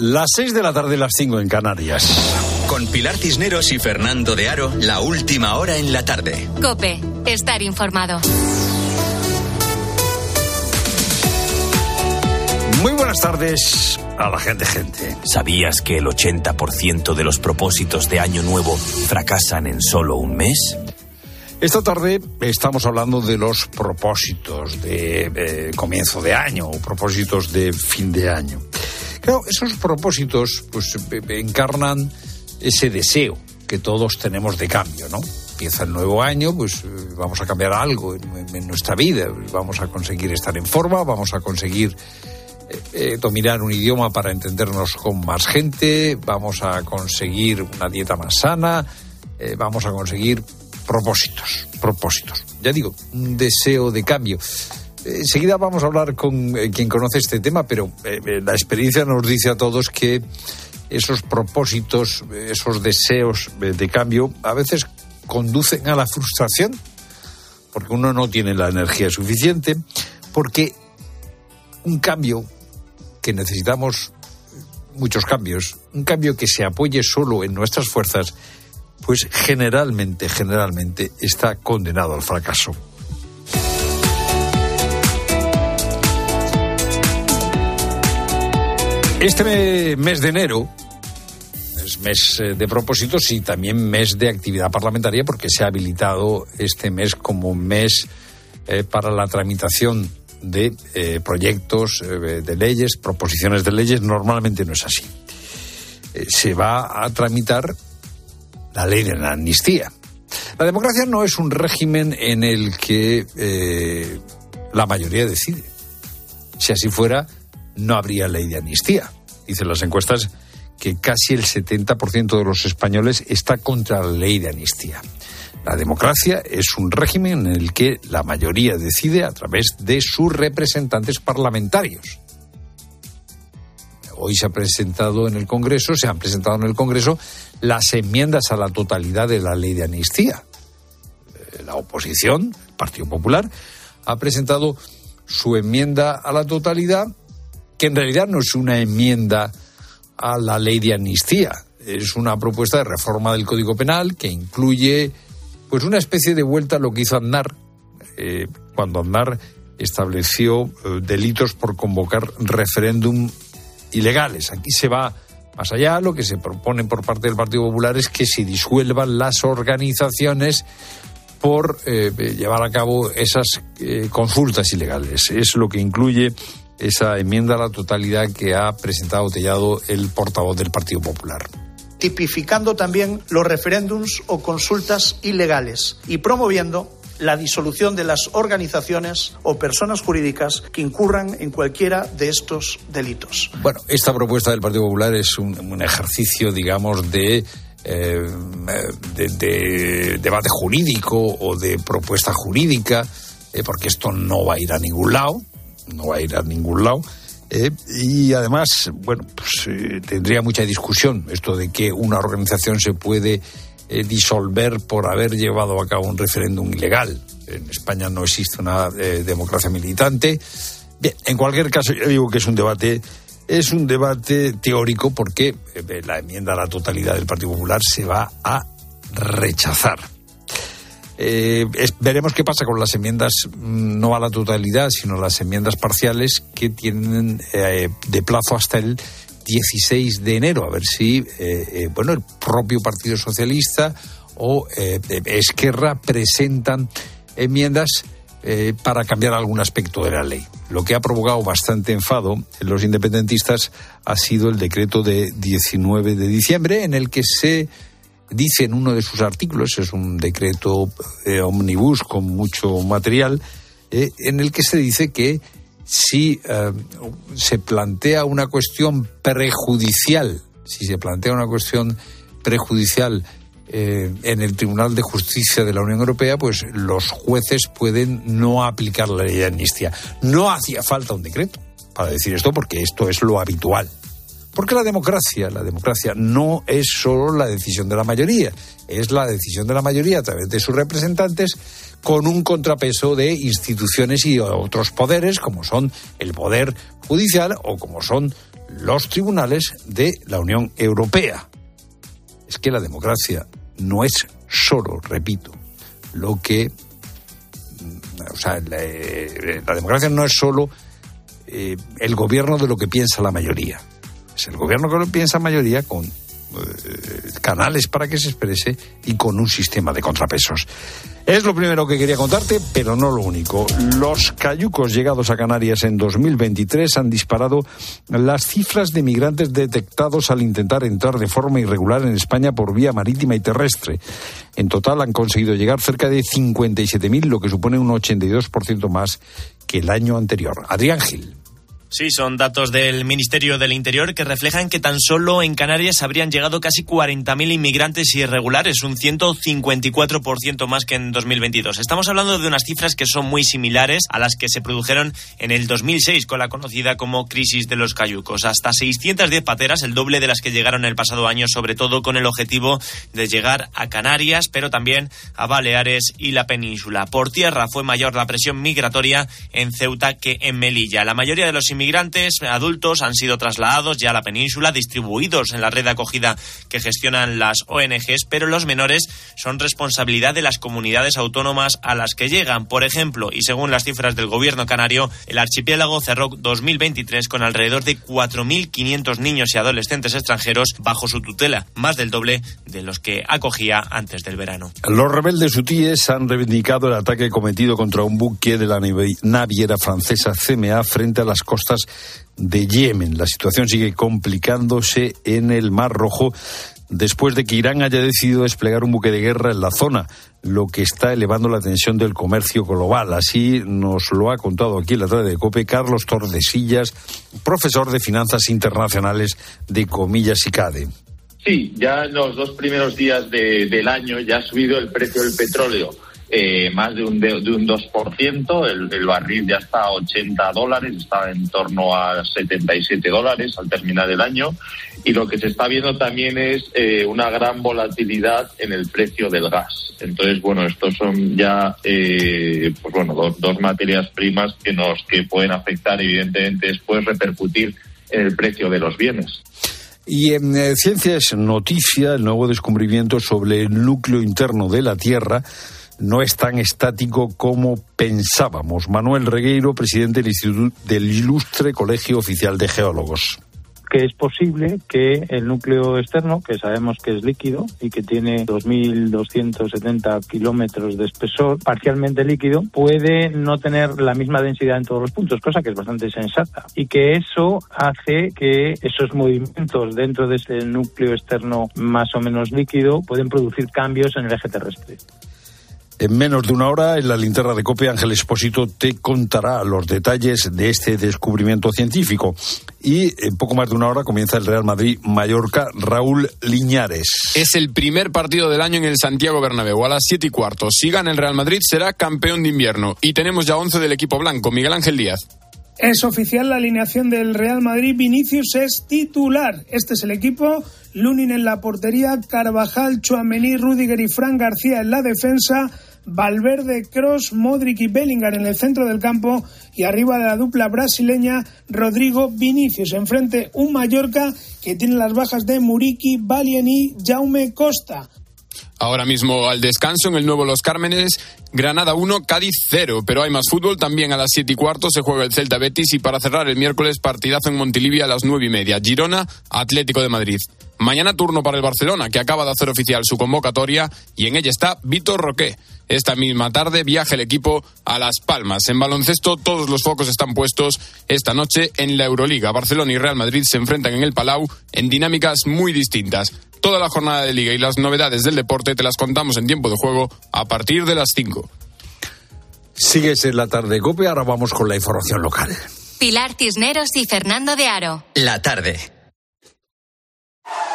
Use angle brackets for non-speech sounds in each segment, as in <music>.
Las 6 de la tarde, las 5 en Canarias. Con Pilar Cisneros y Fernando de Aro, la última hora en la tarde. Cope, estar informado. Muy buenas tardes a la gente, gente. ¿Sabías que el 80% de los propósitos de Año Nuevo fracasan en solo un mes? Esta tarde estamos hablando de los propósitos de eh, comienzo de año o propósitos de fin de año. Claro, esos propósitos pues eh, encarnan ese deseo que todos tenemos de cambio, ¿no? Empieza el nuevo año, pues eh, vamos a cambiar algo en, nuestra vida, vamos a conseguir estar en forma, vamos a conseguir dominar un idioma para entendernos con más gente, vamos a conseguir una dieta más sana, vamos a conseguir propósitos, propósitos. Ya digo, un deseo de cambio. Enseguida vamos a hablar con eh, quien conoce este tema, pero eh, eh, la experiencia nos dice a todos que esos propósitos, esos deseos de cambio, a veces conducen a la frustración, porque uno no tiene la energía suficiente, porque un cambio que necesitamos muchos cambios, un cambio que se apoye solo en nuestras fuerzas, pues generalmente, generalmente está condenado al fracaso. Este mes de enero es mes eh, de propósitos y también mes de actividad parlamentaria porque se ha habilitado este mes como mes eh, para la tramitación de eh, proyectos de leyes, proposiciones de leyes. Normalmente no es así. se va a tramitar la ley de la amnistía. La democracia no es un régimen en el que la mayoría decide. Si así fuera, no habría ley de amnistía. Dicen las encuestas que casi el 70% de los españoles está contra la ley de amnistía. La democracia es un régimen en el que la mayoría decide a través de sus representantes parlamentarios. Hoy se ha presentado en el Congreso, se han presentado en el Congreso las enmiendas a la totalidad de la ley de amnistía. Eh, la oposición, el Partido Popular, ha presentado su enmienda a la totalidad, que en realidad no es una enmienda a la ley de amnistía, es una propuesta de reforma del Código Penal que incluye pues una especie de vuelta a lo que hizo Aznar eh, cuando Aznar estableció eh, delitos por convocar referéndum ilegales. Aquí se va más allá, lo que se propone por parte del Partido Popular es que se disuelvan las organizaciones por eh, llevar a cabo esas eh, consultas ilegales. Es lo que incluye esa enmienda a la totalidad que ha presentado Tellado el portavoz del Partido Popular tipificando también los referéndums o consultas ilegales y promoviendo la disolución de las organizaciones o personas jurídicas que incurran en cualquiera de estos delitos. Bueno, esta propuesta del Partido Popular es un, ejercicio, digamos, de, eh, de, debate jurídico o de propuesta jurídica, eh, porque esto no va a ir a ningún lado, no va a ir a ningún lado. Eh, y además, bueno, pues tendría mucha discusión esto de que una organización se puede eh, disolver por haber llevado a cabo un referéndum ilegal. En España no existe una eh, democracia militante. Bien, en cualquier caso, yo digo que es un debate, es un debate teórico porque eh, la enmienda a la totalidad del Partido Popular se va a rechazar. Veremos qué pasa con las enmiendas mm, no a la totalidad, sino las enmiendas parciales que tienen de plazo hasta el 16 de enero, a ver si, eh, eh, bueno, el propio Partido Socialista o eh, Esquerra presentan enmiendas para cambiar algún aspecto de la ley. Lo que ha provocado bastante enfado en los independentistas ha sido el decreto de 19 de diciembre, en el que se dice en uno de sus artículos, es un decreto omnibus con mucho material, en el que se dice que si eh, se plantea una cuestión prejudicial, si se plantea una cuestión prejudicial eh, en el Tribunal de Justicia de la Unión Europea, pues los jueces pueden no aplicar la ley de amnistía. No hacía falta un decreto para decir esto porque esto es lo habitual. Porque la democracia, la democracia no es solo la decisión de la mayoría, es la decisión de la mayoría a través de sus representantes con un contrapeso de instituciones y otros poderes como son el poder judicial o como son los tribunales de la Unión Europea. Es que la democracia no es solo, repito, lo que... O sea, la, eh, democracia no es solo eh, el gobierno de lo que piensa la mayoría. Es el gobierno que lo piensa mayoría con eh, canales para que se exprese y con un sistema de contrapesos. Es lo primero que quería contarte, pero no lo único. Los cayucos llegados a Canarias en 2023 han disparado las cifras de migrantes detectados al intentar entrar de forma irregular en España por vía marítima y terrestre. En total han conseguido llegar cerca de 57.000, lo que supone un 82% más que el año anterior. Adrián Gil. Sí, son datos del Ministerio del Interior que reflejan que tan solo en Canarias habrían llegado casi 40.000 inmigrantes irregulares, un 154% más que en 2022. Estamos hablando de unas cifras que son muy similares a las que se produjeron en el 2006 con la conocida como crisis de los cayucos. Hasta 610 pateras, el doble de las que llegaron el pasado año, sobre todo con el objetivo de llegar a Canarias, pero también a Baleares y la península. Por tierra fue mayor la presión migratoria en Ceuta que en Melilla. La mayoría de los inmigrantes adultos han sido trasladados ya a la península, distribuidos en la red de acogida que gestionan las ONGs, pero los menores son responsabilidad de las comunidades autónomas a las que llegan. Por ejemplo, y según las cifras del gobierno canario, el archipiélago cerró 2023 con alrededor de 4.500 niños y adolescentes extranjeros bajo su tutela, más del doble de los que acogía antes del verano. Los rebeldes hutíes han reivindicado el ataque cometido contra un buque de la naviera francesa CMA frente a las costas de Yemen. La situación sigue complicándose en el Mar Rojo después de que Irán haya decidido desplegar un buque de guerra en la zona, lo que está elevando la tensión del comercio global. Así nos lo ha contado aquí en la tarde de COPE Carlos Tordesillas, profesor de finanzas internacionales de Comillas y CADE. Sí, ya en los dos primeros días del año ya ha subido el precio del petróleo eh, más de un, de, un 2%, el, el, barril ya está a 80 dólares, está en torno a 77 dólares al terminar el año y lo que se está viendo también es eh, una gran volatilidad en el precio del gas. Entonces, bueno, estos son ya eh, pues bueno, dos, dos materias primas que nos que pueden afectar evidentemente después repercutir en el precio de los bienes. Y en eh, Ciencia es noticia el nuevo descubrimiento sobre el núcleo interno de la Tierra no es tan estático como pensábamos. Manuel Regueiro, presidente del, Instituto, del Ilustre Colegio Oficial de Geólogos que es posible que el núcleo externo, que sabemos que es líquido y que tiene 2.270 kilómetros de espesor, parcialmente líquido, puede no tener la misma densidad en todos los puntos, cosa que es bastante sensata. Y que eso hace que esos movimientos dentro de ese núcleo externo más o menos líquido pueden producir cambios en el eje terrestre. En menos de una hora, en la linterna de copia, Ángel Espósito te contará los detalles de este descubrimiento científico. Y en poco más de una hora comienza el Real Madrid-Mallorca. Raúl Liñares. Es el primer partido del año en el Santiago Bernabéu a las siete y cuarto. Si gana el Real Madrid, será campeón de invierno. Y tenemos ya 11 del equipo blanco. Miguel Ángel Díaz. Es oficial la alineación del Real Madrid. Vinicius es titular. Este es el equipo. Lunin en la portería, Carvajal, Chuamení, Rudiger y Fran García en la defensa. Valverde, Cross, Modric y Bellingham en el centro del campo y arriba de la dupla brasileña Rodrigo Vinicius. Enfrente un Mallorca que tiene las bajas de Muriqui, Balien y Jaume Costa. Ahora mismo al descanso en el nuevo Los Cármenes, Granada 1, Cádiz 0. Pero hay más fútbol. También a las 7 y cuarto se juega el Celta Betis y para cerrar el miércoles partidazo en Montilivia a las 9 y media. Girona, Atlético de Madrid. Mañana turno para el Barcelona, que acaba de hacer oficial su convocatoria y en ella está Víctor Roque. Esta misma tarde viaja el equipo a Las Palmas. En baloncesto todos los focos están puestos esta noche en la Euroliga. Barcelona y Real Madrid se enfrentan en el Palau en dinámicas muy distintas. Toda la jornada de liga y las novedades del deporte te las contamos en tiempo de juego a partir de las 5. Sigues en la tarde, Cope. Ahora vamos con la información local. Pilar Cisneros y Fernando de Aro. La tarde.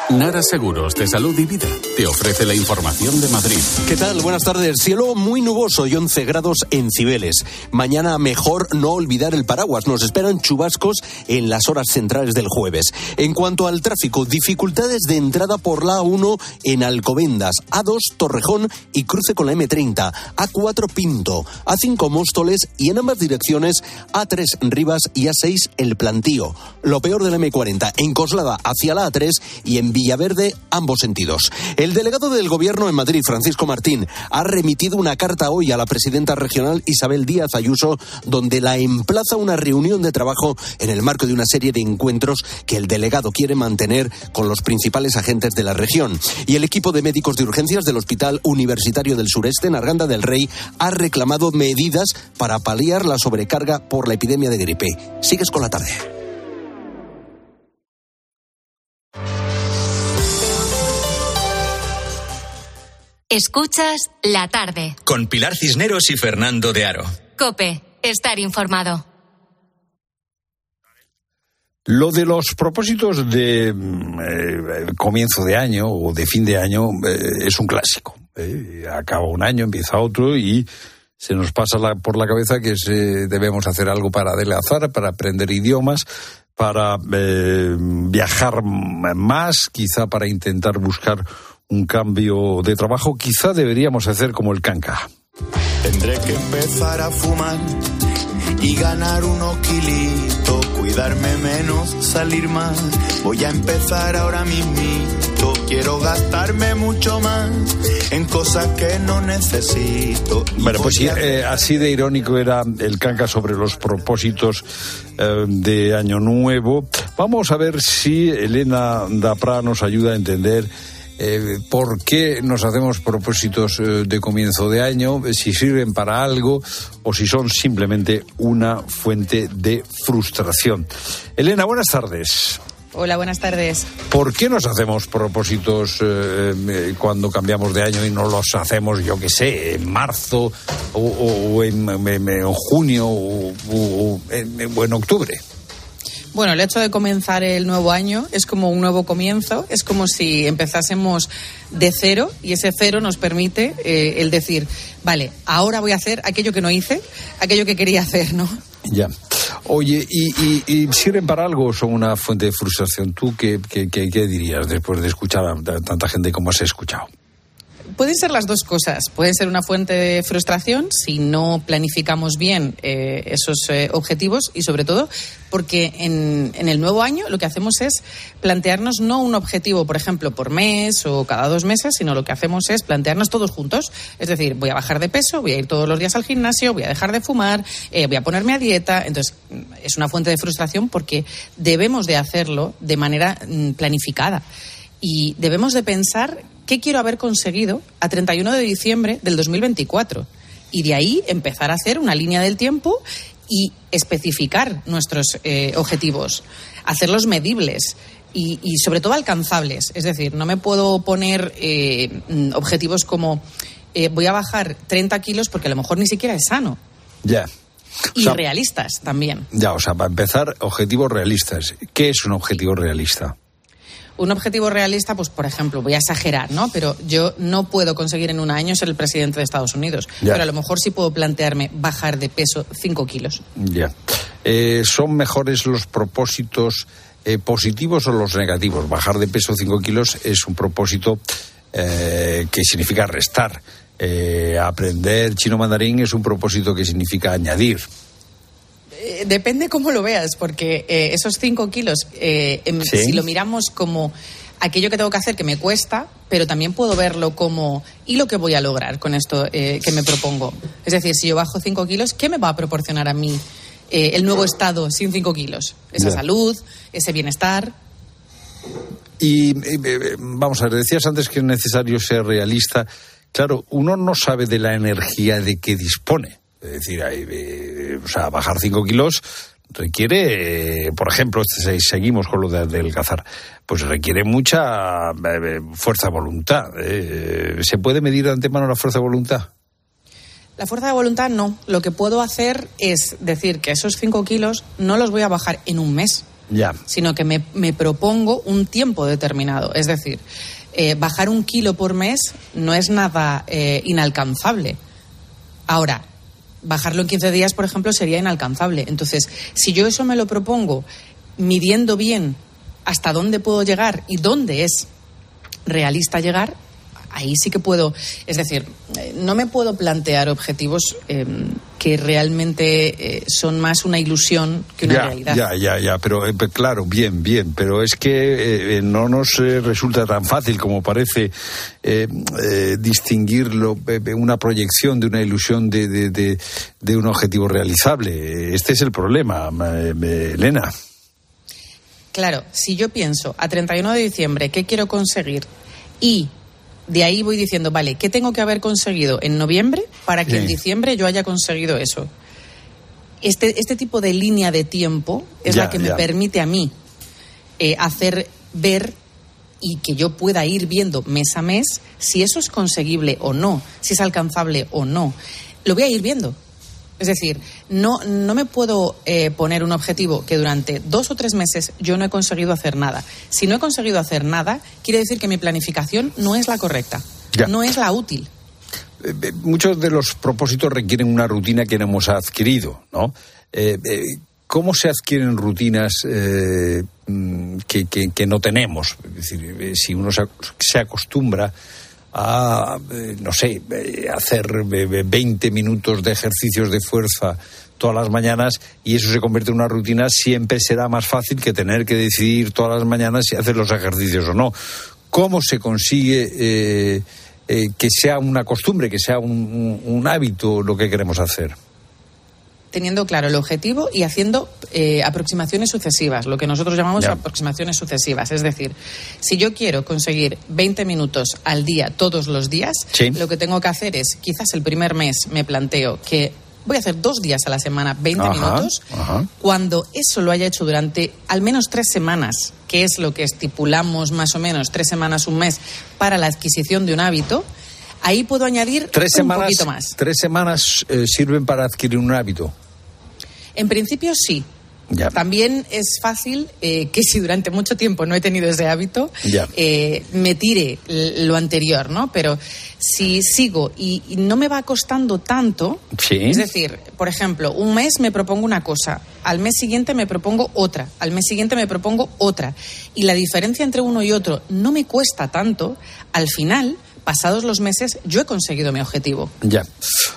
Nara Seguros de Salud y Vida te ofrece la información de Madrid. ¿Qué tal? Buenas tardes. Cielo muy nuboso y 11 grados en Cibeles. Mañana mejor no olvidar el paraguas. Nos esperan chubascos en las horas centrales del jueves. En cuanto al tráfico, dificultades de entrada por la A1 en Alcobendas, A2 Torrejón y cruce con la M30, A4 Pinto, A5 Móstoles y en ambas direcciones A3 Rivas y A6 El Plantío. Lo peor del M40 en Coslada hacia la A3 y en Villaverde ambos sentidos. El delegado del Gobierno en Madrid, Francisco Martín, ha remitido una carta hoy a la presidenta regional Isabel Díaz Ayuso, donde la emplaza una reunión de trabajo en el marco de una serie de encuentros que el delegado quiere mantener con los principales agentes de la región. Y el equipo de médicos de urgencias del Hospital Universitario del Sureste, en Arganda del Rey, ha reclamado medidas para paliar la sobrecarga por la epidemia de gripe. Sigues con la tarde. Escuchas la tarde. Con Pilar Cisneros y Fernando de Aro. Cope, estar informado. Lo de los propósitos de mm, eh, comienzo de año o de fin de año eh, es un clásico. eh. Acaba un año, empieza otro y se nos pasa la- por la cabeza que se- debemos hacer algo para adelgazar, para aprender idiomas, para eh, viajar más, quizá para intentar buscar un cambio de trabajo. Quizá deberíamos hacer como el canca. Tendré que empezar a fumar y ganar unos kilitos, cuidarme menos, salir más. Voy a empezar ahora mismito, quiero gastarme mucho más en cosas que no necesito. Bueno, pues sí, eh, así de irónico era el canca sobre los propósitos eh, de Año Nuevo. Vamos a ver si Elena Dapra nos ayuda a entender eh, por qué nos hacemos propósitos eh, de comienzo de año, si sirven para algo o si son simplemente una fuente de frustración. Elena, buenas tardes. Hola, buenas tardes. ¿Por qué nos hacemos propósitos eh, cuando cambiamos de año y no los hacemos, yo qué sé, en marzo o, en, en- en junio o, o- o en, o en octubre? Bueno, el hecho de comenzar el nuevo año es como un nuevo comienzo, es como si empezásemos de cero y ese cero nos permite eh, el decir, vale, ahora voy a hacer aquello que no hice, aquello que quería hacer, ¿no? Ya. Oye, ¿y, sirven para algo o son una fuente de frustración? ¿Tú qué- qué- qué dirías después de escuchar a tanta gente como has escuchado? Pueden ser las dos cosas. Pueden ser una fuente de frustración si no planificamos bien eh, esos eh, objetivos y sobre todo porque en, en el nuevo año lo que hacemos es plantearnos no un objetivo, por ejemplo, por mes o cada dos meses, sino lo que hacemos es plantearnos todos juntos. Es decir, voy a bajar de peso, voy a ir todos los días al gimnasio, voy a dejar de fumar, eh, voy a ponerme a dieta. Entonces, mm, es una fuente de frustración porque debemos de hacerlo de manera mm, planificada y debemos de pensar qué quiero haber conseguido a 31 de diciembre del 2024 y de ahí empezar a hacer una línea del tiempo y especificar nuestros eh, objetivos, hacerlos medibles y, y sobre todo alcanzables. Es decir, no me puedo poner eh, objetivos como eh, voy a bajar 30 kilos porque a lo mejor ni siquiera es sano. Ya. Y sea, realistas también. ya, o sea, para empezar, objetivos realistas. ¿Qué es un objetivo realista? Un objetivo realista, pues por ejemplo, voy a exagerar, ¿no? Pero yo no puedo conseguir en un año ser el presidente de Estados Unidos. Ya. Pero a lo mejor sí puedo plantearme bajar de peso 5 kilos. Ya. Eh, ¿Son mejores los propósitos eh, positivos o los negativos? Bajar de peso 5 kilos es un propósito eh, que significa restar. Aprender chino mandarín es un propósito que significa añadir. Eh, depende cómo lo veas, porque eh, esos 5 kilos, eh, em, Sí. si lo miramos como aquello que tengo que hacer que me cuesta, pero también puedo verlo como y lo que voy a lograr con esto eh, que me propongo. Es decir, si yo bajo 5 kilos, ¿qué me va a proporcionar a mí eh, el nuevo estado sin 5 kilos? Esa salud, ese bienestar. Y vamos a ver, decías antes que es necesario ser realista. Claro, uno no sabe de la energía de que dispone. Es decir, hay, eh, o sea, bajar 5 kilos requiere, eh, por ejemplo, este- seguimos con lo de adelgazar, pues requiere mucha eh, fuerza de voluntad. ¿Se puede medir de antemano la fuerza de voluntad? La fuerza de voluntad no. Lo que puedo hacer es decir que esos 5 kilos no los voy a bajar en un mes, Ya. sino que me, me propongo un tiempo determinado. Es decir, eh, bajar un kilo por mes no es nada eh, inalcanzable. Ahora, bajarlo en 15 días, por ejemplo, sería inalcanzable. Entonces, si yo eso me lo propongo midiendo bien hasta dónde puedo llegar y dónde es realista llegar, ahí sí que puedo, es decir, eh, no me puedo plantear objetivos eh, que realmente eh, son más una ilusión que una ya, realidad. Ya, ya, ya, pero eh, claro, bien, bien, pero es que no nos resulta tan fácil como parece distinguirlo, una proyección de una ilusión de, de, de- de un objetivo realizable. Este es el problema, Elena. Claro, si yo pienso a 31 de diciembre qué quiero conseguir y de ahí voy diciendo, vale, ¿qué tengo que haber conseguido en noviembre para que Sí. en diciembre yo haya conseguido eso? Este, este tipo de línea de tiempo es Ya, la que me permite a mí eh, hacer ver y que yo pueda ir viendo mes a mes si eso es conseguible o no, si es alcanzable o no. Lo voy a ir viendo. Es decir, no, no me puedo eh, poner un objetivo que durante dos o tres meses yo no he conseguido hacer nada. Si no he conseguido hacer nada, quiere decir que mi planificación no es la correcta, Ya. no es la útil. Eh, eh, muchos de los propósitos requieren una rutina que no hemos adquirido, ¿no? ¿Cómo se adquieren rutinas mm, que, que- que no tenemos? Es decir, si uno se, se acostumbra a, eh, no sé, eh, hacer eh, eh, 20 minutos de ejercicios de fuerza todas las mañanas y eso se convierte en una rutina, siempre será más fácil que tener que decidir todas las mañanas si hacer los ejercicios o no. ¿Cómo se consigue que sea una costumbre, que sea un- un hábito lo que queremos hacer? Teniendo claro el objetivo y haciendo eh, aproximaciones sucesivas, lo que nosotros llamamos aproximaciones sucesivas. Es decir, si yo quiero conseguir 20 minutos al día todos los días, Sí. lo que tengo que hacer es, quizás el primer mes me planteo que voy a hacer dos días a la semana 20 Ajá, minutos, ajá. cuando eso lo haya hecho durante al menos tres semanas, que es lo que estipulamos más o menos, tres semanas, un mes, para la adquisición de un hábito, ahí puedo añadir Tres un semanas, poquito más. tres semanas eh, sirven para adquirir un hábito. En principio sí. Ya. También es fácil eh, que si durante mucho tiempo no he tenido ese hábito, eh, me tire lo anterior, ¿no? Pero si sigo y, y no me va costando tanto, Sí. es decir, por ejemplo, un mes me propongo una cosa, al mes siguiente me propongo otra, al mes siguiente me propongo otra, y la diferencia entre uno y otro no me cuesta tanto, al final, pasados los meses, yo he conseguido mi objetivo. Ya.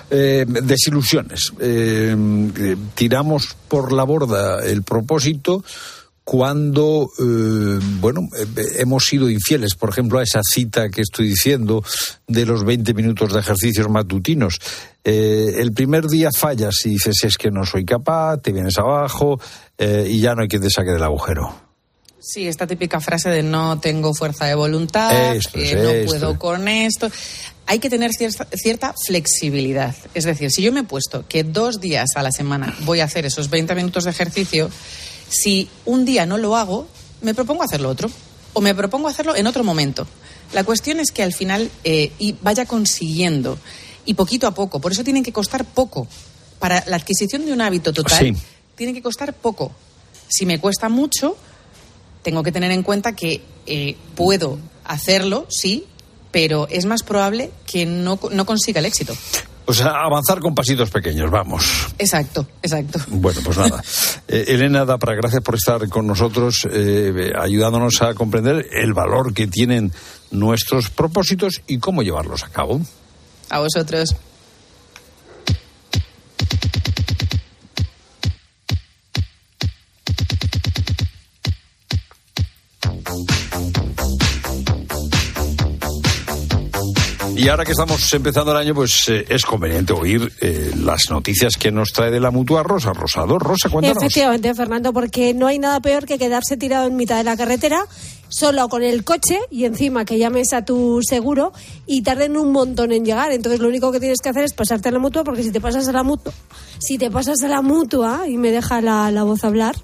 Eh, desilusiones. Eh, eh, tiramos por la borda el propósito cuando, eh, bueno, hemos sido infieles, por ejemplo, a esa cita que estoy diciendo de los 20 minutos de ejercicios matutinos. El primer día fallas y dices, es que no soy capaz, te vienes abajo y ya no hay quien te saque del agujero. Sí, esta típica frase de no tengo fuerza de voluntad, Esto eh, no esto puedo con esto. Hay que tener cierta, cierta flexibilidad. Es decir, si yo me he puesto que dos días a la semana voy a hacer esos 20 minutos de ejercicio, si un día no lo hago, me propongo hacerlo otro. O me propongo hacerlo en otro momento. La cuestión es que al final eh, y vaya consiguiendo. Y poquito a poco. Por eso tienen que costar poco. Para la adquisición de un hábito total, Sí. tiene que costar poco. Si me cuesta mucho, tengo que tener en cuenta que eh, puedo hacerlo, sí, pero es más probable que no, no consiga el éxito. O sea, avanzar con pasitos pequeños, vamos. Exacto, exacto. Bueno, pues nada. <laughs> Eh, Elena Dapra, gracias por estar con nosotros, eh, ayudándonos a comprender el valor que tienen nuestros propósitos y cómo llevarlos a cabo. A vosotros. Y ahora que estamos empezando el año, pues eh, es conveniente oír eh, las noticias que nos trae de la mutua Rosa. Rosado, Rosa, cuéntanos. Efectivamente, Fernando, porque no hay nada peor que quedarse tirado en mitad de la carretera, solo con el coche y encima que llames a tu seguro y tarden un montón en llegar. Entonces, lo único que tienes que hacer es pasarte a la mutua, porque si te pasas a la mutua, si te pasas a la mutua y me deja la, la voz hablar,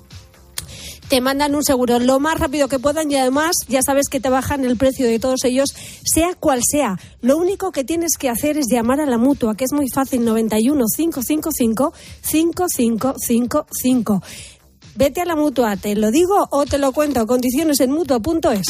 te mandan un seguro lo más rápido que puedan y además ya sabes que te bajan el precio de todos ellos, sea cual sea. Lo único que tienes que hacer es llamar a la mutua, que es muy fácil, 91 555 5555. Vete a la mutua, te lo digo o te lo cuento. Condiciones en mutua.es.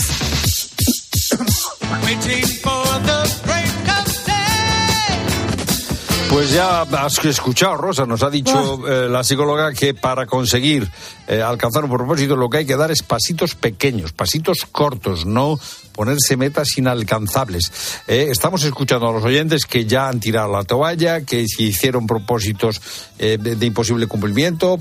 Pues ya has escuchado, Rosa, nos ha dicho eh, la psicóloga que para conseguir eh, alcanzar un propósito lo que hay que dar es pasitos pequeños, pasitos cortos, no ponerse metas inalcanzables. Eh, estamos escuchando a los oyentes que ya han tirado la toalla, que hicieron propósitos de, de, imposible cumplimiento,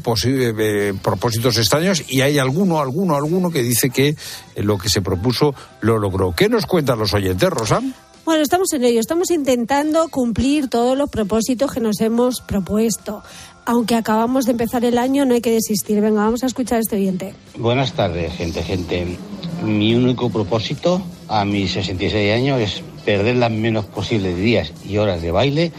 propósitos extraños, y hay alguno, alguno, alguno que dice que lo que se propuso lo logró. ¿Qué nos cuentan los oyentes, Rosa? Bueno, estamos en ello, estamos intentando cumplir todos los propósitos que nos hemos propuesto. Aunque acabamos de empezar el año, no hay que desistir. Venga, vamos a escuchar este oyente. Buenas tardes, gente, gente. Mi único propósito a mis 66 años es perder las menos posibles días y horas de baile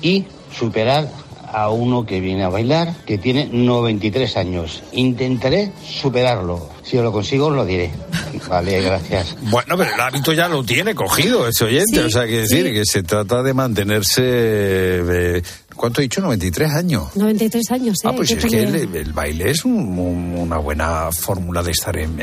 y superar a uno que viene a bailar que tiene 93 años. Intentaré superarlo. Si lo consigo, lo diré. <laughs> Vale, gracias. Bueno, pero el hábito ya lo tiene cogido ese oyente. o sea, que decir que se trata de mantenerse. Eh, ¿Cuánto he dicho? 93 años. 93 años, ¿eh? Ah, pues es que el, baile es una buena fórmula de estar en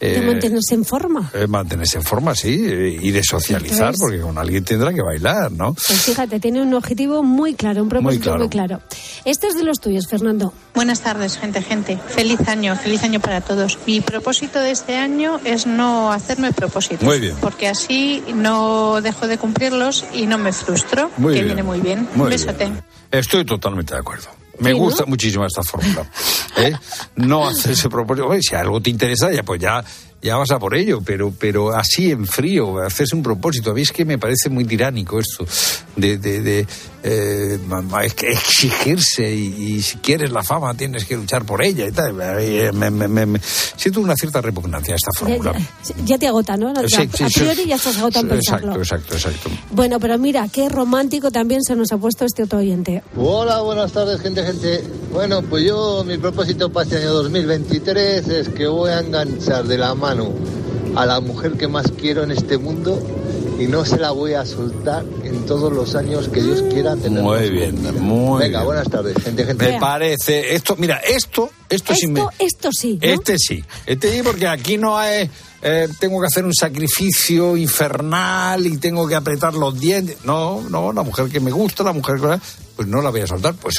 de eh, mantenerse en forma. Eh, mantenerse en forma, sí, y de socializar, porque con alguien tendrá que bailar, ¿no? Pues fíjate, tiene un objetivo muy claro, un propósito muy claro. Este es de los tuyos, Fernando. Buenas tardes, gente, gente. Feliz año, feliz año para todos. Mi propósito de este año es no hacerme propósitos. Muy bien. Porque así no dejo de cumplirlos y no me frustro, que viene muy bien. un besote. Estoy totalmente de acuerdo. Me gusta muchísimo esta fórmula. ¿eh? No hacerse propósito. Oye, si algo te interesa, ya pues ya ya vas a por ello, pero, pero así en frío, hacerse un propósito. A mí es que me parece muy tiránico esto, de, de, de eh, exigirse y, si quieres la fama tienes que luchar por ella y tal. Me, siento una cierta repugnancia a esta fórmula. Ya, te agota, ¿no? a priori ya estás agotando Exacto, exacto, exacto. Bueno, pero mira, qué romántico también se nos ha puesto este otro oyente. Hola, buenas tardes, gente, gente. Bueno, pues yo, mi propósito para este año 2023 es que voy a enganchar de la mano a la mujer que más quiero en este mundo y no se la voy a soltar en todos los años que Dios quiera tener. Muy bien, muy Venga, buenas tardes, gente, gente. Me parece, esto, mira, esto, esto, sí me... Esto sí, Este sí, este sí, porque aquí no hay... Eh, tengo que hacer un sacrificio infernal y tengo que apretar los dientes. No, no, la mujer que me gusta, la mujer que pues no la voy a soltar. Pues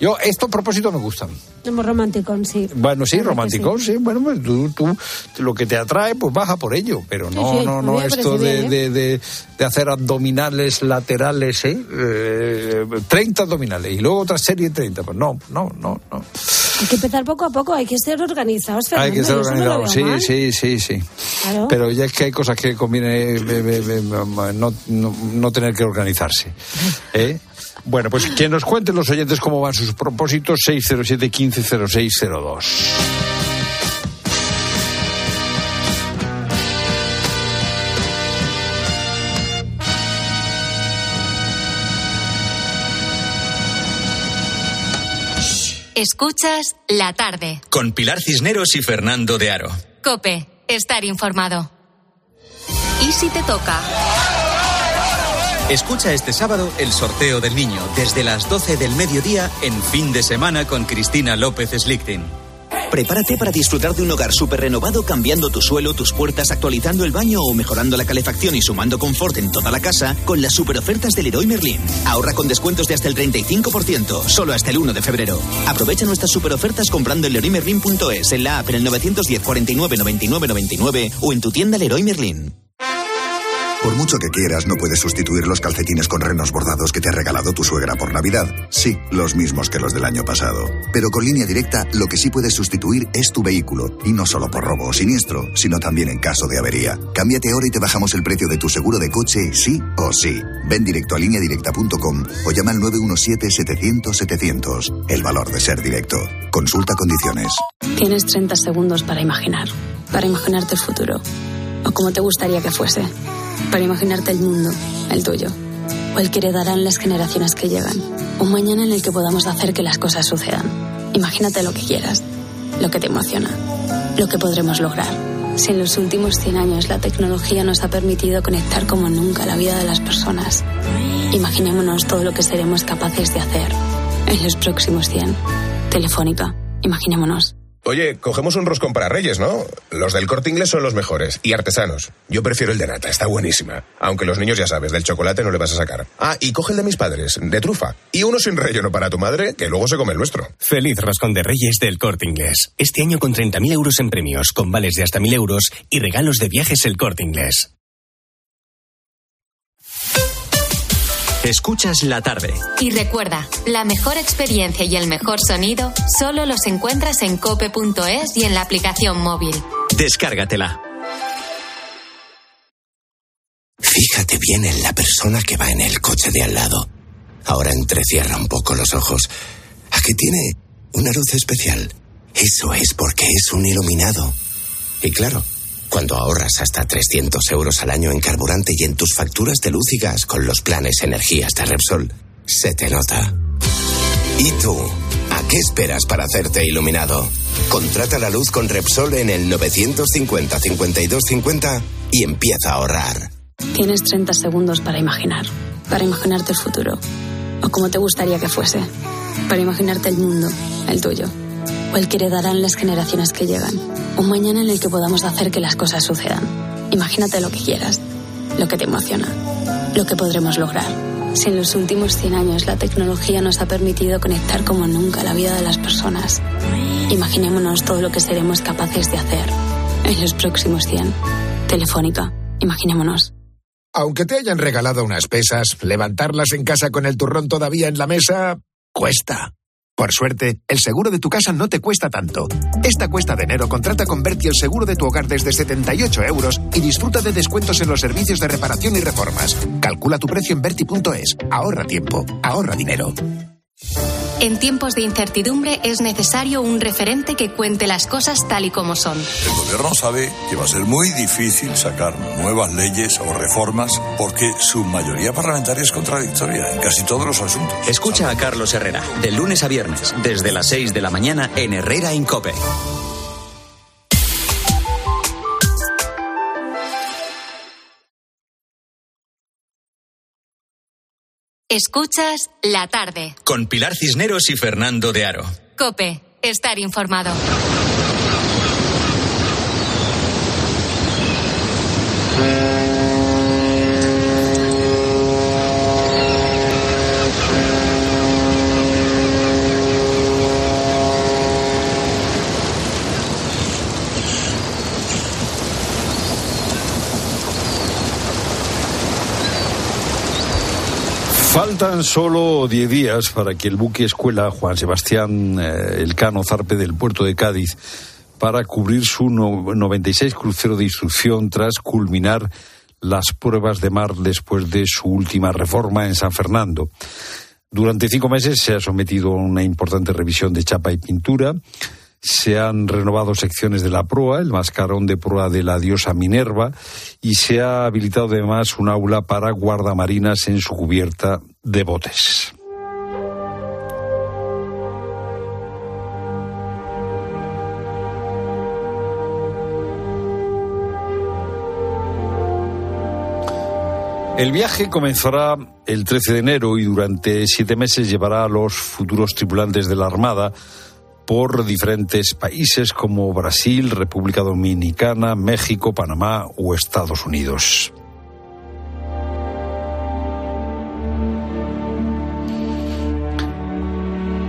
yo, estos propósitos me gustan. Somos románticos, sí. Bueno, sí, románticos, sí. Bueno, pues tú, tú, lo que te atrae, pues baja por ello. Pero no, no, no, esto de, de, de, de, hacer abdominales laterales, ¿eh? eh 30 abdominales y luego otra serie de 30. Pues no, no, no, no. Hay que empezar poco a poco, hay que ser organizados. Fernando, hay que ser organizados, sí, sí, sí, sí. Claro. Pero ya es que hay cosas que conviene no, no, no tener que organizarse. ¿eh? Bueno, pues que nos cuenten los oyentes cómo van sus propósitos, 607 150602. Escuchas la tarde. Con Pilar Cisneros y Fernando de Aro. Cope, estar informado. ¿Y si te toca? Escucha este sábado el sorteo del niño desde las 12 del mediodía en fin de semana con Cristina López Slichting. Prepárate para disfrutar de un hogar súper renovado cambiando tu suelo, tus puertas, actualizando el baño o mejorando la calefacción y sumando confort en toda la casa con las super ofertas del Leroy Merlin. Ahorra con descuentos de hasta el 35%, solo hasta el 1 de febrero. Aprovecha nuestras super ofertas comprando en leroymerlin.es, en la app en el 910 49 99 99 o en tu tienda Leroy Merlin. Por mucho que quieras, no puedes sustituir los calcetines con renos bordados que te ha regalado tu suegra por Navidad. Sí, los mismos que los del año pasado. Pero con línea directa, lo que sí puedes sustituir es tu vehículo. Y no solo por robo o siniestro, sino también en caso de avería. Cámbiate ahora y te bajamos el precio de tu seguro de coche, sí o sí. Ven directo a lineadirecta.com o llama al 917-700-700. El valor de ser directo. Consulta condiciones. Tienes 30 segundos para imaginar. Para imaginarte el futuro. O como te gustaría que fuese para imaginarte el mundo, el tuyo, o el que heredarán las generaciones que llegan. Un mañana en el que podamos hacer que las cosas sucedan. Imagínate lo que quieras, lo que te emociona, lo que podremos lograr. Si en los últimos 100 años la tecnología nos ha permitido conectar como nunca la vida de las personas, imaginémonos todo lo que seremos capaces de hacer en los próximos 100. Telefónica, imaginémonos. Oye, cogemos un roscón para Reyes, ¿no? Los del corte inglés son los mejores y artesanos. Yo prefiero el de nata, está buenísima. Aunque los niños ya sabes, del chocolate no le vas a sacar. Ah, y coge el de mis padres, de trufa. Y uno sin relleno para tu madre, que luego se come el nuestro. Feliz roscón de Reyes del corte inglés. Este año con 30.000 euros en premios, con vales de hasta 1.000 euros y regalos de viajes el corte inglés. Escuchas la tarde. Y recuerda, la mejor experiencia y el mejor sonido solo los encuentras en cope.es y en la aplicación móvil. Descárgatela. Fíjate bien en la persona que va en el coche de al lado. Ahora entrecierra un poco los ojos. ¿A qué tiene una luz especial? Eso es porque es un iluminado. Y claro, cuando ahorras hasta 300 euros al año en carburante y en tus facturas de luz y gas con los planes energías de Repsol, se te nota. ¿Y tú? ¿A qué esperas para hacerte iluminado? Contrata la luz con Repsol en el 950 52 50 y empieza a ahorrar. Tienes 30 segundos para imaginar, para imaginarte el futuro, o como te gustaría que fuese, para imaginarte el mundo, el tuyo, o el que heredarán las generaciones que llegan, un mañana en el que podamos hacer que las cosas sucedan. Imagínate lo que quieras, lo que te emociona, lo que podremos lograr. Si en los últimos 100 años la tecnología nos ha permitido conectar como nunca la vida de las personas, imaginémonos todo lo que seremos capaces de hacer en los próximos 100. Telefónica, imaginémonos. Aunque te hayan regalado unas pesas, levantarlas en casa con el turrón todavía en la mesa cuesta. Por suerte, el seguro de tu casa no te cuesta tanto. Esta cuesta de enero contrata con Berti el seguro de tu hogar desde 78 euros y disfruta de descuentos en los servicios de reparación y reformas. Calcula tu precio en Berti.es. Ahorra tiempo, ahorra dinero. En tiempos de incertidumbre es necesario un referente que cuente las cosas tal y como son. El gobierno sabe que va a ser muy difícil sacar nuevas leyes o reformas porque su mayoría parlamentaria es contradictoria en casi todos los asuntos. Escucha a Carlos Herrera, de lunes a viernes, desde las 6 de la mañana en Herrera Incope. Escuchas la tarde. Con Pilar Cisneros y Fernando de Aro. Cope, estar informado. Faltan solo 10 días para que el buque escuela Juan Sebastián eh, Elcano zarpe del puerto de Cádiz para cubrir su no- 96 crucero de instrucción tras culminar las pruebas de mar después de su última reforma en San Fernando. Durante cinco meses se ha sometido a una importante revisión de chapa y pintura. Se han renovado secciones de la proa, el mascarón de proa de la diosa Minerva, y se ha habilitado además un aula para guardamarinas en su cubierta de botes. El viaje comenzará el 13 de enero y durante siete meses llevará a los futuros tripulantes de la Armada por diferentes países como Brasil, República Dominicana, México, Panamá o Estados Unidos.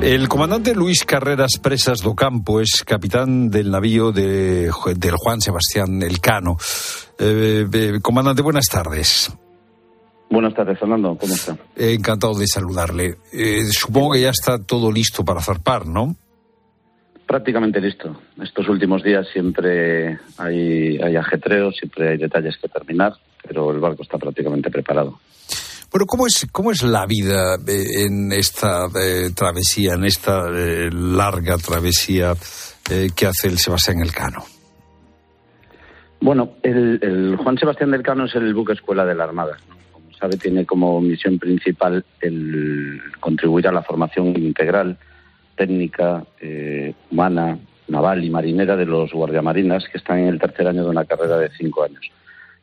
El comandante Luis Carreras Presas do Campo es capitán del navío de, del Juan Sebastián Elcano. Eh, eh, comandante, buenas tardes. Buenas tardes, Fernando. ¿Cómo está? Eh, encantado de saludarle. Eh, supongo que ya está todo listo para zarpar, ¿no? Prácticamente listo. Estos últimos días siempre hay, hay ajetreo, siempre hay detalles que terminar, pero el barco está prácticamente preparado. Bueno, ¿cómo es, cómo es la vida eh, en esta eh, travesía, en esta eh, larga travesía eh, que hace el Sebastián Elcano? Bueno, el, el Juan Sebastián del Cano es el buque escuela de la Armada. Como sabe, tiene como misión principal el contribuir a la formación integral, técnica, eh, humana, naval y marinera de los guardiamarinas que están en el tercer año de una carrera de cinco años.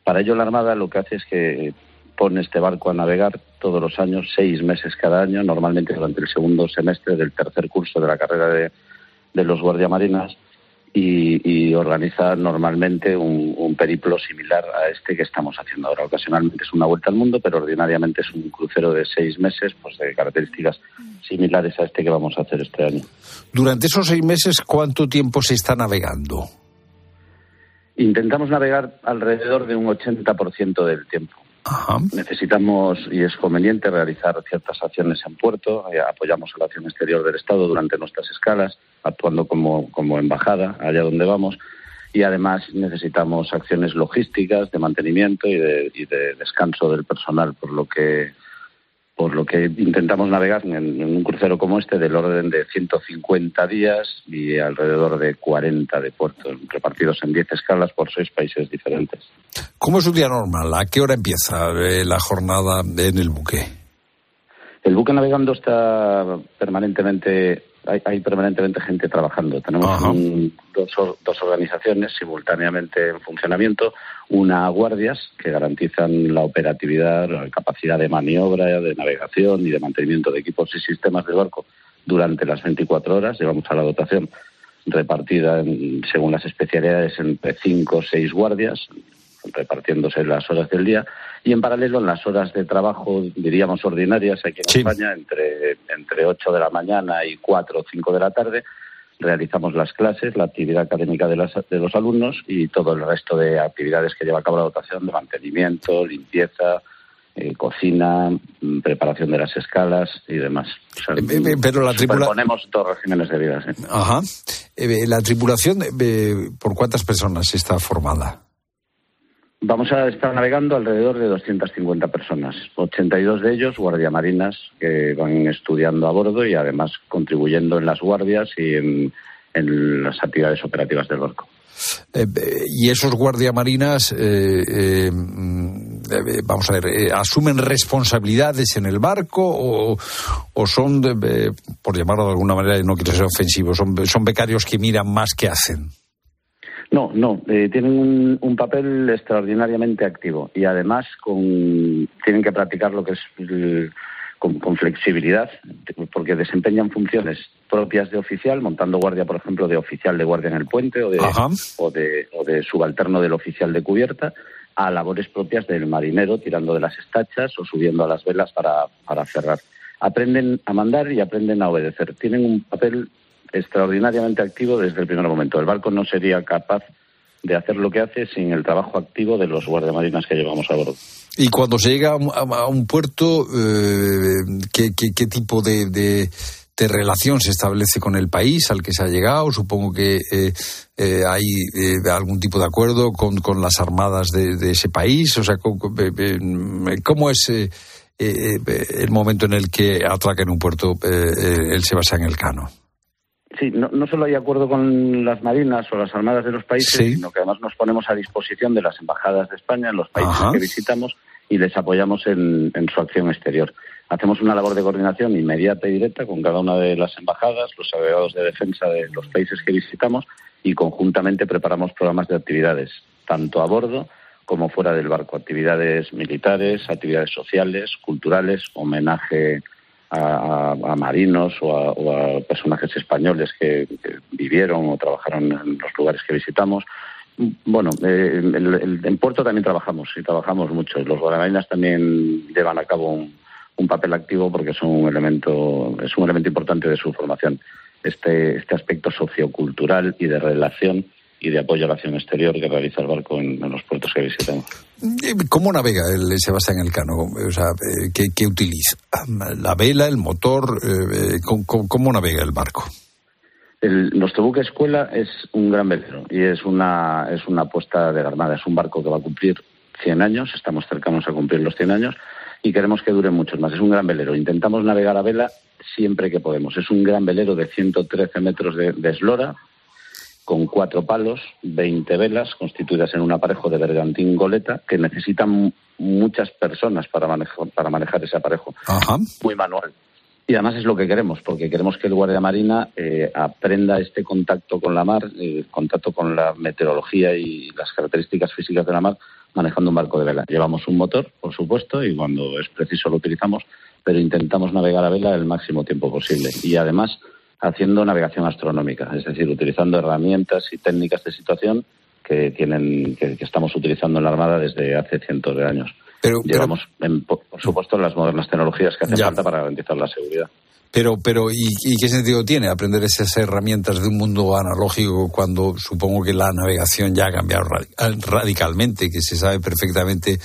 Para ello, la Armada lo que hace es que pone este barco a navegar todos los años, seis meses cada año, normalmente durante el segundo semestre del tercer curso de la carrera de, de los guardiamarinas, y, y organiza normalmente un, un, periplo similar a este que estamos haciendo ahora. Ocasionalmente es una vuelta al mundo, pero ordinariamente es un crucero de seis meses, pues de características similares a este que vamos a hacer este año. Durante esos seis meses, ¿cuánto tiempo se está navegando? Intentamos navegar alrededor de un 80% del tiempo. Necesitamos y es conveniente realizar ciertas acciones en puerto. Eh, apoyamos a la acción exterior del Estado durante nuestras escalas, actuando como, como embajada allá donde vamos. Y además necesitamos acciones logísticas de mantenimiento y de, y de descanso del personal, por lo que por lo que intentamos navegar en, un crucero como este del orden de 150 días y alrededor de 40 de puerto, repartidos en 10 escalas por seis países diferentes. ¿Cómo es un día normal? ¿A qué hora empieza eh, la jornada en el buque? El buque navegando está permanentemente hay, hay, permanentemente gente trabajando. Tenemos un, dos, dos, organizaciones simultáneamente en funcionamiento, una a guardias que garantizan la operatividad, la capacidad de maniobra, de navegación y de mantenimiento de equipos y sistemas del barco durante las 24 horas. Llevamos a la dotación repartida en, según las especialidades entre cinco o seis guardias, repartiéndose las horas del día y en paralelo en las horas de trabajo, diríamos ordinarias aquí en Sí. España, entre, entre 8 de la mañana y 4 o 5 de la tarde, realizamos las clases, la actividad académica de, las, de los alumnos y todo el resto de actividades que lleva a cabo la dotación de mantenimiento, limpieza, eh, cocina, mm, preparación de las escalas y demás. O sea, eh, pero la tripula- superponemos dos regímenes de vida. sí. Ajá. Eh, la tripulación, eh, ¿por cuántas personas está formada? Vamos a estar navegando alrededor de 250 personas, 82 de ellos guardiamarinas que van estudiando a bordo y además contribuyendo en las guardias y en, las actividades operativas del barco. Eh, eh, y esos guardiamarinas, eh, eh, mm, vamos a ver, ¿asumen responsabilidades en el barco o, o son, de- por llamarlo de alguna manera, no quiero ser ofensivo, son, son becarios que miran más que hacen? No, no, eh, tienen un, un papel extraordinariamente activo y además con, tienen que practicar lo que es el- con, con flexibilidad, porque desempeñan funciones propias de oficial, montando guardia, por ejemplo, de oficial de guardia en el puente o de, o de, o de subalterno del oficial de cubierta, a labores propias del marinero, tirando de las estachas o subiendo a las velas para, para cerrar. Aprenden a mandar y aprenden a obedecer. Tienen un papel extraordinariamente activo desde el primer momento. El barco no sería capaz de hacer lo que hace sin el trabajo activo de los guardiamarinas que llevamos a bordo. Y cuando se llega a un, a- un puerto, eh, ¿qué, tipo de, de- relación se establece con el país al que se ha llegado? Supongo que eh, eh, hay algún tipo de acuerdo con, las armadas de, ese país. O sea, ¿cómo es el momento en el que atraca en un puerto el Sebastián Elcano? Sí, no, no solo hay acuerdo con las marinas o las armadas de los países, Sí. sino que además nos ponemos a disposición de las embajadas de España en los países Ajá. que visitamos y les apoyamos en, en su acción exterior. Hacemos una labor de coordinación inmediata y directa con cada una de las embajadas, los agregados de defensa de los países que visitamos y conjuntamente preparamos programas de actividades, tanto a bordo como fuera del barco, actividades militares, actividades sociales, culturales, homenaje a, a- marinos o a, o a personajes españoles que, vivieron o trabajaron en los lugares que visitamos. Bueno, eh, el- en Puerto también trabajamos y trabajamos mucho. Los guardiamarinas también llevan a cabo un, un papel activo porque son un elemento, es un elemento importante de su formación. Este, este aspecto sociocultural y de relación y de apoyo a la acción exterior que realiza el barco en, en los puertos que visitamos. Eh, ¿Cómo navega el Sebastián Elcano? O sea, eh, ¿qué, qué utiliza? ¿La vela, el motor? eh, eh, ¿cómo, cómo- cómo navega el barco? El, nuestro buque escuela es un gran velero y es una, es una apuesta de la Armada. Es un barco que va a cumplir 100 años, estamos cercanos a cumplir los 100 años y queremos que dure muchos más. Es un gran velero. Intentamos navegar a vela siempre que podemos. Es un gran velero de 113 metros de, de eslora, con cuatro palos, 20 velas, constituidas en un aparejo de bergantín goleta, que necesitan muchas personas para manejar, para manejar ese aparejo Ajá. muy manual. Y además es lo que queremos, porque queremos que el guardia marina eh, aprenda este contacto con la mar, eh, contacto con la meteorología y las características físicas de la mar, manejando un barco de vela. Llevamos un motor, por supuesto, y cuando es preciso lo utilizamos, pero intentamos navegar a vela el máximo tiempo posible. Y además haciendo navegación astronómica, es decir, utilizando herramientas y técnicas de situación que tienen que, estamos utilizando en la Armada desde hace cientos de años. Pero, Llevamos, por supuesto, las modernas tecnologías que hacen falta para garantizar la seguridad. Pero, pero ¿y, qué sentido tiene aprender esas herramientas de un mundo analógico cuando supongo que la navegación ya ha cambiado radicalmente, que se sabe perfectamente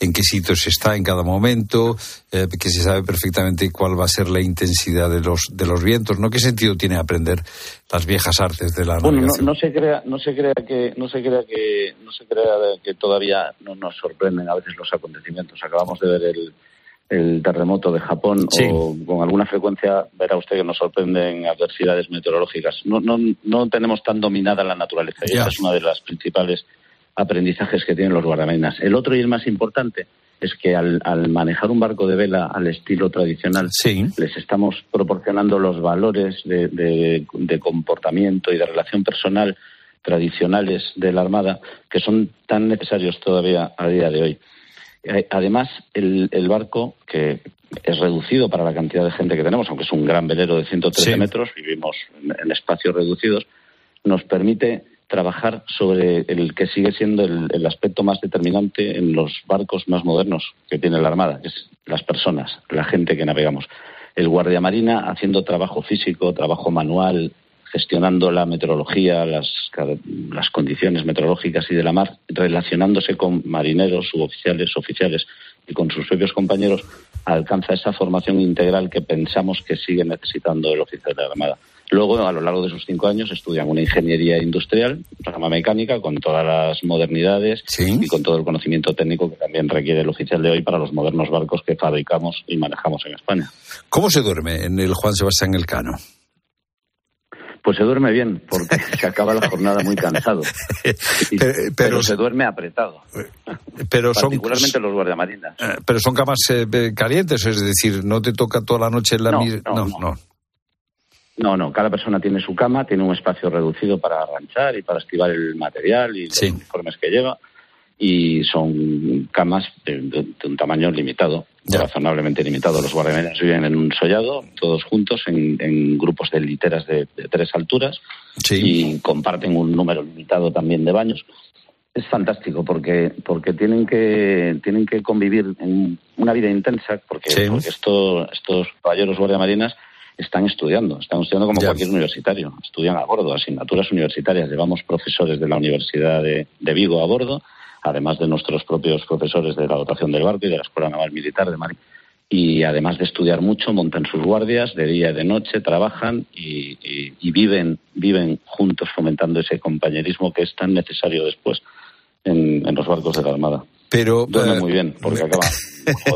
en qué sitios está en cada momento, eh, que se sabe perfectamente cuál va a ser la intensidad de los de los vientos, ¿no? ¿Qué sentido tiene aprender las viejas artes de la navegación? No, no, se crea, no se crea que no se crea que no se crea que todavía no nos sorprenden a veces los acontecimientos. Acabamos de ver el el terremoto de Japón o con alguna frecuencia verá usted que nos sorprenden adversidades meteorológicas. No, no, no tenemos tan dominada la naturaleza y esa es una de las principales aprendizajes que tienen los guardamarinas. El otro y el más importante es que al, manejar un barco de vela al estilo tradicional, les estamos proporcionando los valores de, de, comportamiento y de relación personal tradicionales de la Armada que son tan necesarios todavía a día de hoy. Eh, además, el, barco, que es reducido para la cantidad de gente que tenemos, aunque es un gran velero de 113 metros, vivimos en, espacios reducidos, nos permite trabajar sobre el que sigue siendo el, aspecto más determinante en los barcos más modernos que tiene la Armada, que es las personas, la gente que navegamos. El guardia marina haciendo trabajo físico, trabajo manual, gestionando la meteorología, las, las condiciones meteorológicas y de la mar, relacionándose con marineros, suboficiales, oficiales y con sus propios compañeros, alcanza esa formación integral que pensamos que sigue necesitando el oficial de la Armada. Luego, a lo largo de sus cinco años, estudian una ingeniería industrial, rama mecánica, con todas las modernidades y con todo el conocimiento técnico que también requiere el oficial de hoy para los modernos barcos que fabricamos y manejamos en España. ¿Cómo se duerme en el Juan Sebastián Elcano? Pues se duerme bien, porque <laughs> se acaba la jornada muy cansado. <laughs> pero, se duerme apretado. <laughs> Pero Particularmente los guardiamarinas. Eh, pero son camas eh, calientes, es decir, no te toca toda la noche en la misma. No no, no no. cada persona tiene su cama, tiene un espacio reducido para arranchar y para estivar el material y los uniformes que lleva y son camas de, un tamaño limitado, razonablemente limitado. Los guardianes viven en un sollado, todos juntos, en, grupos de literas de, tres alturas y comparten un número limitado también de baños. Es fantástico porque porque tienen que tienen que convivir en una vida intensa porque, porque esto, estos caballeros guardiamarinas están estudiando, están estudiando como cualquier universitario, estudian a bordo, asignaturas universitarias. Llevamos profesores de la Universidad de Vigo a bordo además de nuestros propios profesores de la dotación del barco y de la Escuela Naval Militar de Mari. Y además de estudiar mucho, montan sus guardias de día y de noche, trabajan y, viven, viven juntos fomentando ese compañerismo que es tan necesario después en, los barcos de la Armada. Pero duerme eh, muy bien porque acaba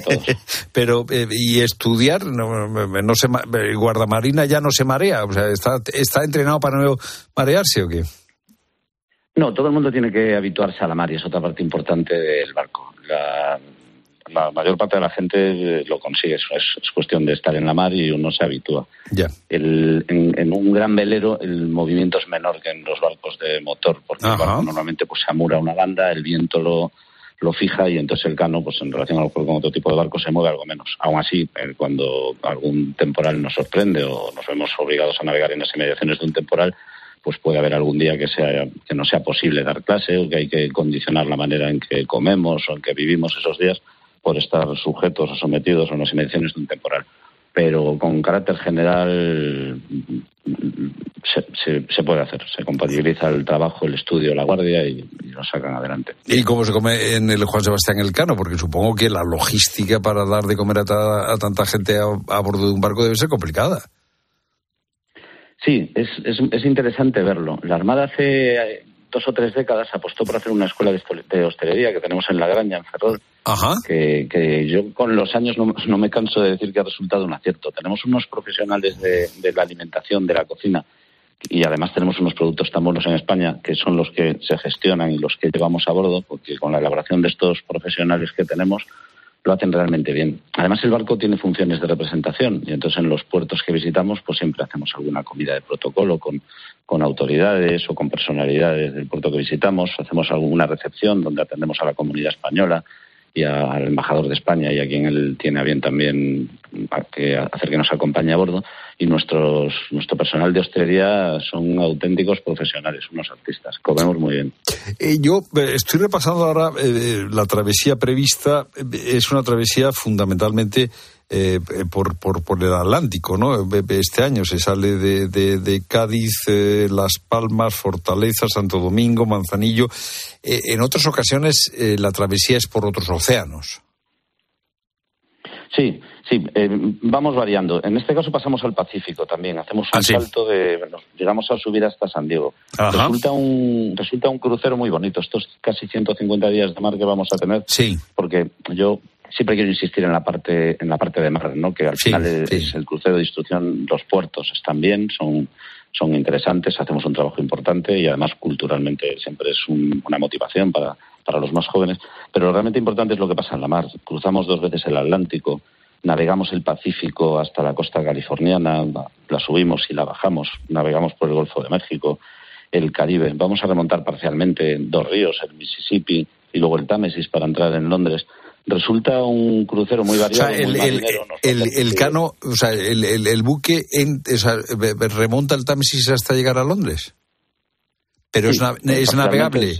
<laughs> Pero eh, y estudiar no, no se guardamarina ya no se marea, o sea, está está entrenado para no marearse o qué? No, todo el mundo tiene que habituarse a la mar y es otra parte importante del barco. La, mayor parte de la gente lo consigue, es, es, cuestión de estar en la mar y uno se habitúa. Ya. en, un gran velero el movimiento es menor que en los barcos de motor, porque el barco normalmente pues, se amura una banda, el viento lo, lo fija y entonces el cano, pues en relación a con otro tipo de barco, se mueve algo menos. Aún así, eh, cuando algún temporal nos sorprende o nos vemos obligados a navegar en las inmediaciones de un temporal, pues puede haber algún día que, sea, que no sea posible dar clase o que hay que condicionar la manera en que comemos o en que vivimos esos días por estar sujetos o sometidos a unas inmediaciones de un temporal. Pero con carácter general se, se, puede hacer, se compatibiliza el trabajo, el estudio, la guardia y, lo sacan adelante. ¿Y cómo se come en el Juan Sebastián Elcano? Porque supongo que la logística para dar de comer a, tanta gente a bordo de un barco debe ser complicada. Sí, es, es, interesante verlo. La Armada hace eh, dos o tres décadas apostó por hacer una escuela de, hostelería que tenemos en La Graña, en Ferrol, Que, que, yo con los años no, no, me canso de decir que ha resultado un acierto. Tenemos unos profesionales de, de, la alimentación, de la cocina, y además tenemos unos productos tan buenos en España que son los que se gestionan y los que llevamos a bordo, porque con la elaboración de estos profesionales que tenemos, lo hacen realmente bien. Además, el barco tiene funciones de representación y entonces en los puertos que visitamos, pues siempre hacemos alguna comida de protocolo con, con autoridades o con personalidades del puerto que visitamos. Hacemos alguna recepción donde atendemos a la comunidad española y al embajador de España y a quien él tiene a bien también que hacer que nos acompañe a bordo. Y nuestros, nuestro personal de hostelería son auténticos profesionales, unos artistas. Comemos muy bien. Eh, yo eh, estoy repasando ahora eh, la travesía prevista. es una travesía fundamentalmente por, por, por, el Atlántico, ¿no? Este año se sale de, de, de Cádiz, Las Palmas, Fortaleza, Santo Domingo, Manzanillo. en otras ocasiones la travesía es por otros océanos. Sí, Sí, eh, vamos variando. En este caso pasamos al Pacífico también. Hacemos un ah, salto de. llegamos a subir hasta San Diego. Resulta un, resulta un crucero muy bonito. Estos casi 150 días de mar que vamos a tener. Sí. Porque yo siempre quiero insistir en la parte, en la parte de mar, ¿no? Que al final es, el crucero de instrucción. Los puertos están bien, son son interesantes, hacemos un trabajo importante y además culturalmente siempre es una motivación para, para los más jóvenes. Pero lo realmente importante es lo que pasa en la mar. Cruzamos dos veces el Atlántico, navegamos el Pacífico hasta la costa californiana, la subimos y la bajamos, navegamos por el Golfo de México, el Caribe. Vamos a remontar parcialmente dos ríos, el Mississippi y luego el Támesis para entrar en Londres. Resulta un crucero muy variado. O sea, el, el, cano, o sea, el, buque remonta el Támesis hasta llegar a Londres. Pero es, es navegable.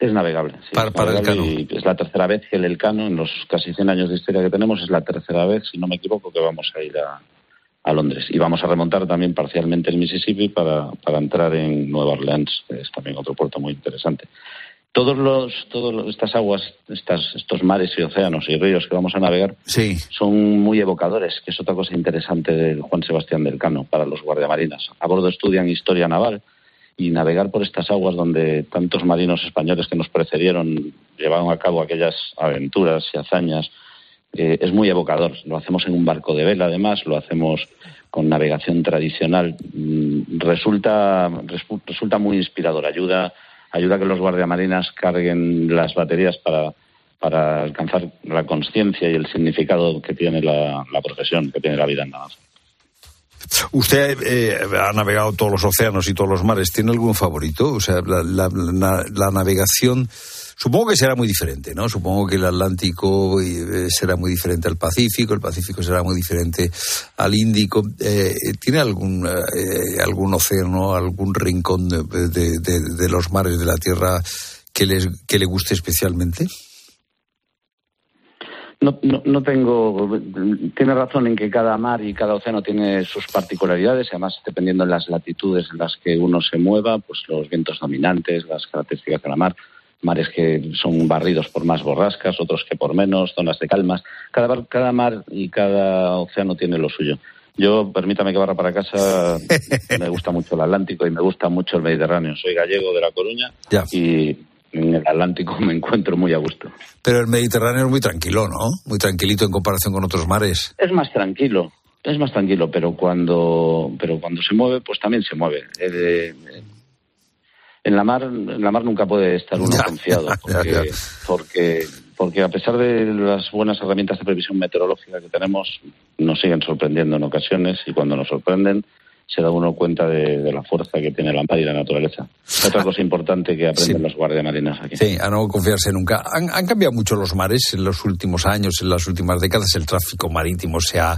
Es navegable. Sí, para, el Cano. es la tercera vez que el Elcano, en los casi 100 años de historia que tenemos, es la tercera vez, si no me equivoco, que vamos a ir a, Londres. Y vamos a remontar también parcialmente el Mississippi para, para entrar en Nueva Orleans, que es también otro puerto muy interesante. Todos los, todas estas aguas, estas, estos mares y océanos y ríos que vamos a navegar sí. son muy evocadores, que es otra cosa interesante del Juan Sebastián del Cano para los guardiamarinas. A bordo estudian historia naval, y navegar por estas aguas donde tantos marinos españoles que nos precedieron llevaron a cabo aquellas aventuras y hazañas eh, es muy evocador. Lo hacemos en un barco de vela, además, lo hacemos con navegación tradicional. Mm, resulta, resulta muy inspirador. Ayuda, ayuda a que los guardiamarinas carguen las baterías para, para alcanzar la conciencia y el significado que tiene la, la profesión, que tiene la vida en la Usted eh, ha navegado todos los océanos y todos los mares. ¿Tiene algún favorito? O sea, la, navegación. Supongo que será muy diferente, ¿no? Supongo que el Atlántico eh, será muy diferente al Pacífico, el Pacífico será muy diferente al Índico. Eh, ¿Tiene algún, algún océano, algún rincón de, los mares de la Tierra que, les, que le guste especialmente? No, no, no, tengo. Tiene razón en que cada mar y cada océano tiene sus particularidades, además, dependiendo de las latitudes en las que uno se mueva, pues los vientos dominantes, las características de la mar, mares que son barridos por más borrascas, otros que por menos, zonas de calmas. Cada, cada mar y cada océano tiene lo suyo. Yo, permítame que barra para casa, <laughs> me gusta mucho el Atlántico y me gusta mucho el Mediterráneo. Soy gallego de La Coruña y en el Atlántico me encuentro muy a gusto. Pero el Mediterráneo es muy tranquilo, ¿no? Muy tranquilito en comparación con otros mares. Es más tranquilo, es más tranquilo, pero cuando, pero cuando se mueve, pues también se mueve. En la mar, en la mar nunca puede estar uno <laughs> confiado, porque, porque, porque a pesar de las buenas herramientas de previsión meteorológica que tenemos, nos siguen sorprendiendo en ocasiones y cuando nos sorprenden se da uno cuenta de, la fuerza que tiene la mar y la naturaleza. Otra cosa importante que aprenden los guardias marinas aquí. Sí, a no confiarse nunca. Han, cambiado mucho los mares en los últimos años, en las últimas décadas. El tráfico marítimo se ha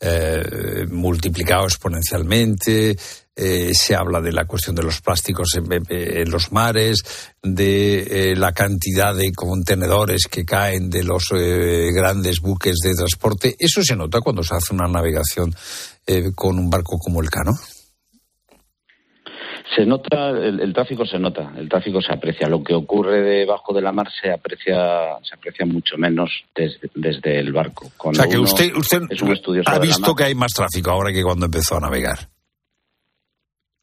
eh, multiplicado exponencialmente. Eh, se habla de la cuestión de los plásticos en, los mares, de eh, la cantidad de contenedores que caen de los grandes buques de transporte. Eso se nota cuando se hace una navegación eh, con un barco como el Cano? Se nota, el, tráfico se nota, el tráfico se aprecia. Lo que ocurre debajo de la mar se aprecia, se aprecia mucho menos desde, el barco. o sea que usted, usted ha visto que hay más tráfico ahora que cuando empezó a navegar.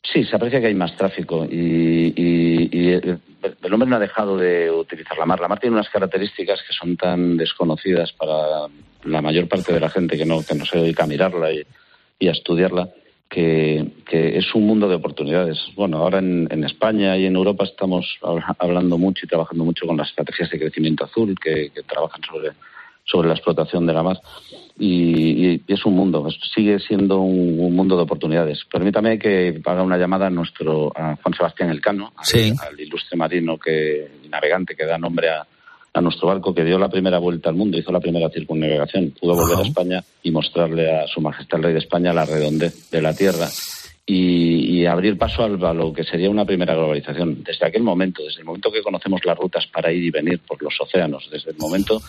Sí, se aprecia que hay más tráfico y, y, el hombre no ha dejado de utilizar la mar. La mar tiene unas características que son tan desconocidas para la mayor parte de la gente que no, que no se dedica a mirarla y, y a estudiarla, que, es un mundo de oportunidades. Bueno, ahora en, España y en Europa estamos hablando mucho y trabajando mucho con las estrategias de crecimiento azul que, trabajan sobre, sobre la explotación de la mar. Y, es un mundo, sigue siendo un, mundo de oportunidades. Permítame que haga una llamada a nuestro a Juan Sebastián Elcano, al, ilustre marino que, navegante que da nombre a, a nuestro barco que dio la primera vuelta al mundo, hizo la primera circunnavegación, pudo volver a España y mostrarle a Su Majestad el Rey de España la redondez de la Tierra y, abrir paso a lo que sería una primera globalización. Desde aquel momento, desde el momento que conocemos las rutas para ir y venir por los océanos, desde el momento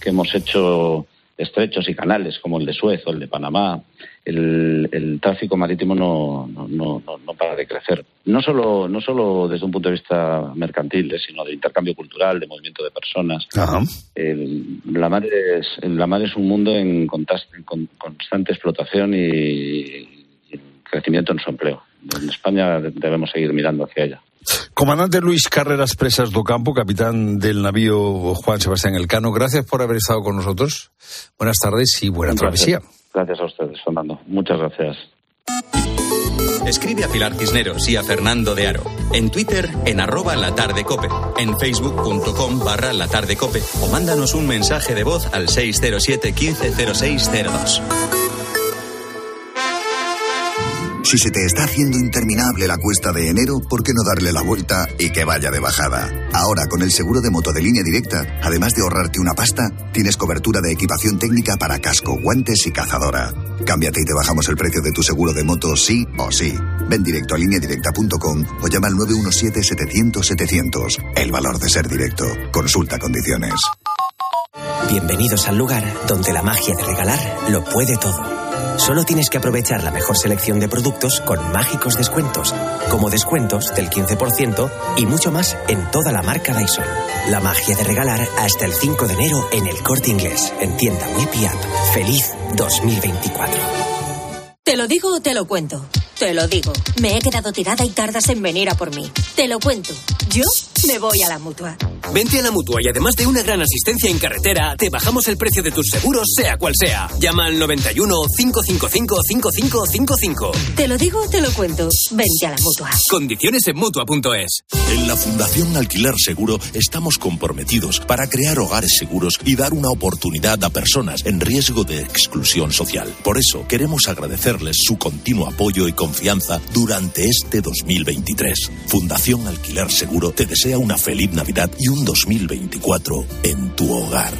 que hemos hecho estrechos y canales como el de Suez o el de Panamá, el, tráfico marítimo no, no, no, no, para de crecer. No solo, no solo desde un punto de vista mercantil, eh, sino de intercambio cultural, de movimiento de personas. la, mar es, la mar es un mundo en, constante explotación y, crecimiento en su empleo. En España debemos seguir mirando hacia ella. Comandante Luis Carreras Presas do Campo, capitán del navío Juan Sebastián Elcano, gracias por haber estado con nosotros. Buenas tardes y buena travesía. Gracias a ustedes, Fernando. Muchas gracias. Escribe a Pilar Cisneros y a Fernando de Aro. En Twitter, en arroba latardecope. En facebook.com barra latardecope. O mándanos un mensaje de voz al 607 150602. Si se te está haciendo interminable la cuesta de enero, ¿por qué no darle la vuelta y que vaya de bajada? Ahora, con el seguro de moto de línea directa, además de ahorrarte una pasta, tienes cobertura de equipación técnica para casco, guantes y cazadora. Cámbiate y te bajamos el precio de tu seguro de moto sí o sí. Ven directo a lineadirecta.com o llama al 917-700-700. El valor de ser directo. Consulta condiciones. Bienvenidos al lugar donde la magia de regalar lo puede todo. Solo tienes que aprovechar la mejor selección de productos con mágicos descuentos, como descuentos del 15% y mucho más en toda la marca Dyson. La magia de regalar hasta el 5 de enero en el corte inglés, en tienda web y app. Feliz 2024. ¿Te lo digo o te lo cuento? Te lo digo. Me he quedado tirada y tardas en venir a por mí. Te lo cuento. Yo me voy a la mutua. Vente a la mutua y además de una gran asistencia en carretera, te bajamos el precio de tus seguros, sea cual sea. Llama al 91 555 5555. Te lo digo, te lo cuento. Vente a la mutua. Condiciones en mutua.es. En la Fundación Alquiler Seguro estamos comprometidos para crear hogares seguros y dar una oportunidad a personas en riesgo de exclusión social. Por eso queremos agradecerles su continuo apoyo y confianza durante este 2023. Fundación Alquiler Seguro te desea una feliz Navidad y un 2024 en tu hogar.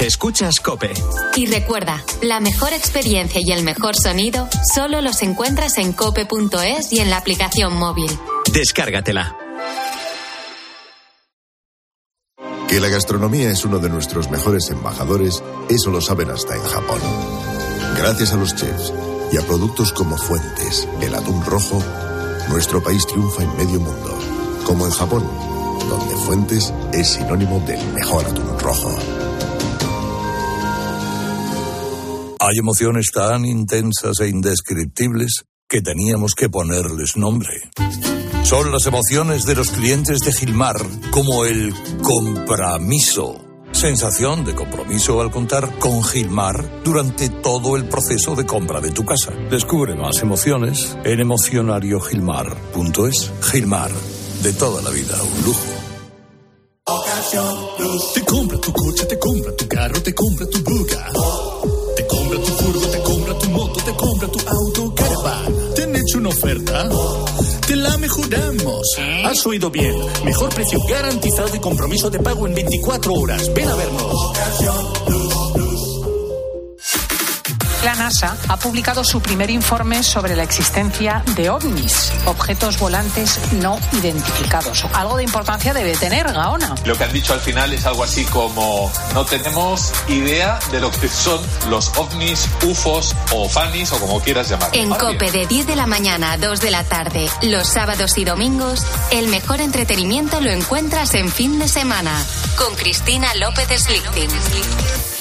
Escuchas Cope. Y recuerda, la mejor experiencia y el mejor sonido solo los encuentras en cope.es y en la aplicación móvil. Descárgatela. Que la gastronomía es uno de nuestros mejores embajadores, eso lo saben hasta en Japón. Gracias a los chefs y a productos como Fuentes, el atún rojo, nuestro país triunfa en medio mundo, como en Japón, donde Fuentes es sinónimo del mejor atún rojo. Hay emociones tan intensas e indescriptibles que teníamos que ponerles nombre. Son las emociones de los clientes de Gilmar, como el compromiso Sensación de compromiso al contar con Gilmar durante todo el proceso de compra de tu casa. Descubre más emociones en emocionariogilmar.es. Gilmar, de toda la vida, un lujo. Te compra tu coche, te compra tu carro, te compra tu buga. Te compra tu furgo, te compra tu moto, te compra tu auto, caravan. ¿Te han hecho una oferta? Te la mejoramos. Has oído bien. Mejor precio garantizado y compromiso de pago en 24 horas. Ven a vernos. La NASA ha publicado su primer informe sobre la existencia de ovnis, objetos volantes no identificados. Algo de importancia debe tener, Gaona. Lo que han dicho al final es algo así como no tenemos idea de lo que son los ovnis, UFOs o FANIs o como quieras llamar. En COPE de 10 de la mañana a 2 de la tarde, los sábados y domingos, el mejor entretenimiento lo encuentras en fin de semana con Cristina López Slichting.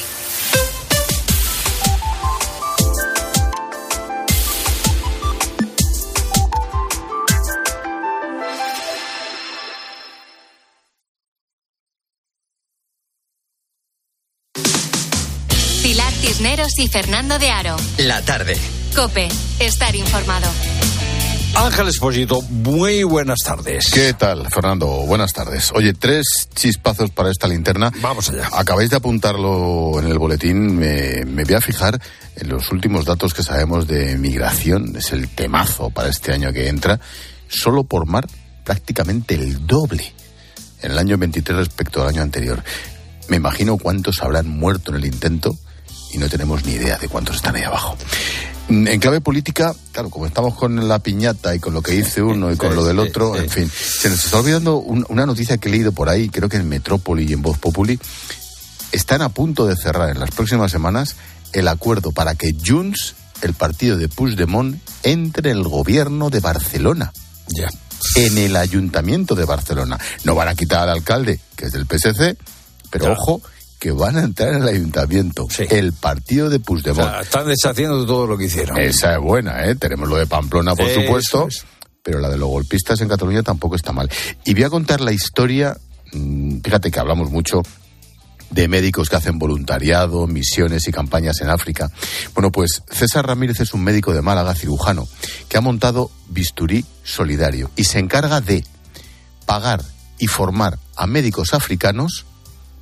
Cisneros y Fernando de Aro. La tarde. Cope, estar informado. Ángel Esposito, muy buenas tardes. ¿Qué tal, Fernando? Buenas tardes. Oye, tres chispazos para esta linterna. Vamos allá. Acabáis de apuntarlo en el boletín. Me, me, voy a fijar en los últimos datos que sabemos de migración. Es el temazo para este año que entra. Solo por mar prácticamente el doble en el año 23 respecto al año anterior. Me imagino cuántos habrán muerto en el intento y no tenemos ni idea de cuántos están ahí abajo. En clave política, claro, como estamos con la piñata y con lo que dice uno y con lo del otro, en fin, se nos está olvidando una noticia que he leído por ahí, creo que en Metrópoli y en Voz Populi, están a punto de cerrar en las próximas semanas el acuerdo para que Junts, el partido de Puigdemont, entre en el gobierno de Barcelona. Ya. En el ayuntamiento de Barcelona. No van a quitar al alcalde, que es del PSC, pero ojo, que van a entrar en el ayuntamiento. El partido de Puigdemont. están deshaciendo todo lo que hicieron. Esa es buena, ¿eh? Tenemos lo de Pamplona, por supuesto. Pero la de los golpistas en Cataluña tampoco está mal. Y voy a contar la historia. mm, Fíjate que hablamos mucho de médicos que hacen voluntariado, misiones y campañas en África. Bueno, pues César Ramírez es un médico de Málaga, cirujano, que ha montado Bisturí Solidario y se encarga de pagar y formar a médicos africanos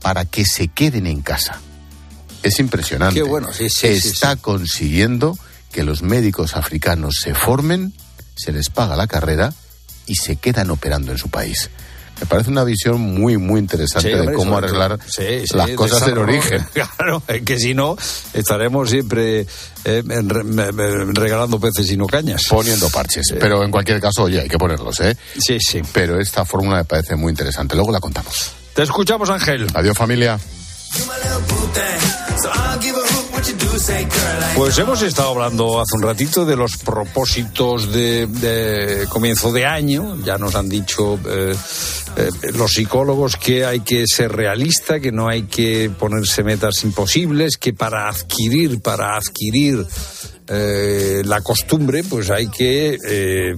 para que se queden en casa. Es impresionante. Qué bueno, sí, sí, sí, Está consiguiendo que los médicos africanos se formen, se les paga la carrera y se quedan operando en su país. Me parece una visión muy, muy interesante Sí, de cómo arreglar todo. Sí, sí, las cosas del origen. <laughs> Claro, es que si no, estaremos siempre eh, regalando peces y no cañas. Poniendo parches. Pero en cualquier caso, oye, hay que ponerlos, ¿eh? Sí, sí. Pero esta fórmula me parece muy interesante. Luego la contamos. Te escuchamos, Ángel. Adiós, familia. Pues hemos estado hablando hace un ratito de los propósitos de, de comienzo de año. Ya nos han dicho eh, eh, los psicólogos que hay que ser realista, que no hay que ponerse metas imposibles, que para adquirir, para adquirir eh, la costumbre, pues hay que eh,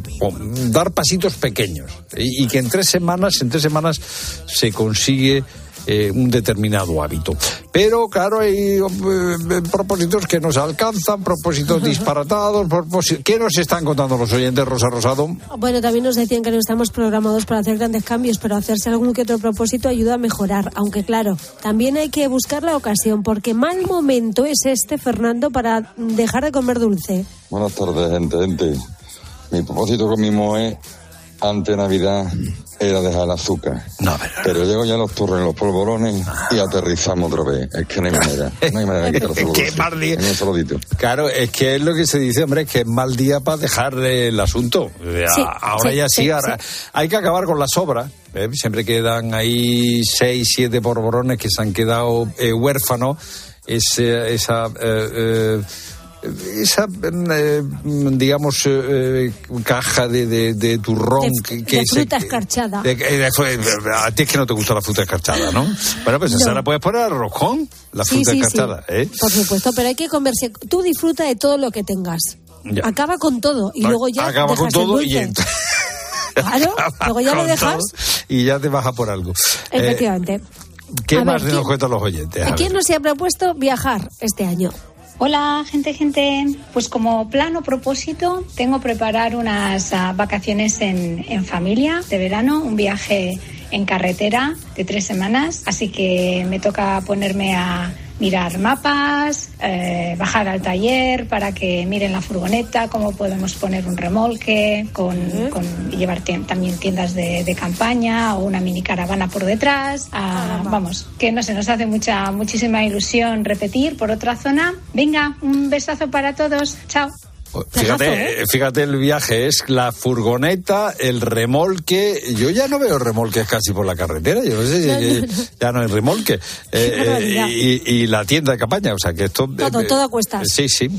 dar pasitos pequeños. Y, y que en tres semanas, en tres semanas se consigue eh, un determinado hábito. Pero claro, hay eh, propósitos que nos alcanzan, propósitos disparatados, propósitos... ¿Qué nos están contando los oyentes, Rosa Rosado? Bueno, también nos decían que no estamos programados para hacer grandes cambios, pero hacerse algún que otro propósito ayuda a mejorar. Aunque claro, también hay que buscar la ocasión, porque mal momento es este, Fernando, para dejar de comer dulce. Buenas tardes, gente, gente. Mi propósito con mi moe ante Navidad era dejar el azúcar. pero llego ya a los turros los polvorones y aterrizamos otra vez. Es que no hay manera. No hay manera de quitárselo <laughs> Qué mal día. En un saludito. Claro, es que es lo que se dice, hombre, es que es mal día para dejar el asunto. Eh, Sí, ahora sí, ya sí, sí, ahora hay que acabar con la sobra. ¿eh? Siempre quedan ahí seis, siete porborones que se han quedado eh, huérfanos. Ese- esa. eh, eh, esa, eh, digamos, eh, eh, caja de, de, de turrón De, que, de que se- fruta escarchada. a ti es que no te gusta la fruta escarchada, ¿no? Bueno, pues esa No. la puedes poner al rojón, la Sí, fruta sí, sí. escarchada, ¿eh? Por supuesto, pero hay que comerse. Tú disfruta de todo lo que tengas. Ya. Acaba con todo y luego ya Acaba dejas con el todo y dulce. ent- <laughs> Claro, luego ya lo dejas. y ya te baja por algo. Eh, Efectivamente. ¿Qué A más ver, nos ¿quién- cuentan los oyentes? A ¿A quién no se ha propuesto viajar este año? Hola, gente, gente. Pues como plan o propósito, tengo preparar unas ah, vacaciones en, en familia de verano, un viaje en carretera de tres semanas. Así que me toca ponerme a mirar mapas, eh, bajar al taller para que miren la furgoneta, cómo podemos poner un remolque, con, con- llevar tien- también tiendas de, de campaña o una mini caravana por detrás. Ah, vamos, que no se nos hace mucha, muchísima ilusión repetir por otra zona. Venga, un besazo para todos. Chao. Fíjate, eh, fíjate el viaje, es la furgoneta, el remolque. Yo ya no veo remolques casi por la carretera, yo no sé si No, que no, no. ya no hay remolque. <laughs> Eh, eh, y, y la tienda de campaña, o sea que esto... Todo, eh, todo a cuestas. Sí, sí.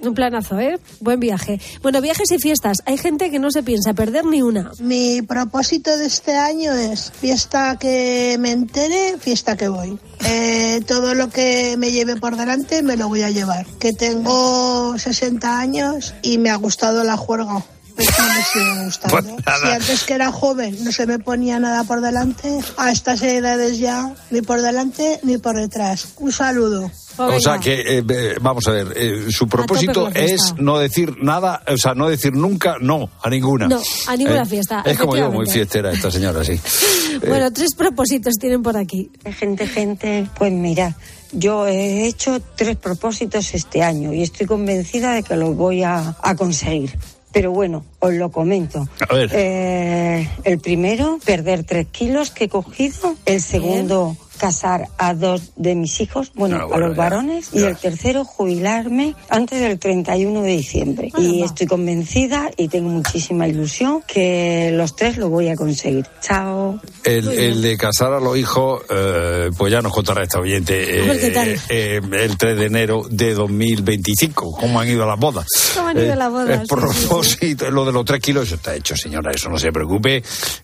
Un planazo, ¿eh? Buen viaje. Bueno, viajes y fiestas. Hay gente que no se piensa perder ni una. Mi propósito de este año es fiesta que me entere, fiesta que voy. Eh, todo lo que me lleve por delante me lo voy a llevar. Que tengo 60 años y me ha gustado la juerga. Pues no me sigue gustando. Pues. Si antes que era joven no se me ponía nada por delante, a estas edades ya ni por delante ni por detrás. Un saludo. O sea que, eh, vamos a ver, eh, su propósito es no decir nada, o sea, no decir nunca no a ninguna. No, a ninguna Eh, fiesta, Es como yo, muy fiestera esta señora, sí. <laughs> Eh, Bueno, tres propósitos tienen por aquí. Gente, gente, pues mira, yo he hecho tres propósitos este año y estoy convencida de que los voy a, a conseguir. pero bueno, os lo comento. A ver. Eh, el primero, perder tres kilos que he cogido. El segundo, casar a dos de mis hijos, bueno, Ah, a los varones, y el tercero, jubilarme antes del 31 de diciembre. y estoy convencida y tengo muchísima ilusión que los tres lo voy a conseguir. Chao. El, el de casar a los hijos, eh, pues ya nos contará esta oyente. Qué tal. eh, eh, el 3 de enero de 2025, cómo han ido las bodas. ¿Cómo han ido las bodas? eh, Sí, propósito, lo de los 3 kilos, eso está hecho, señora, eso no se preocupe.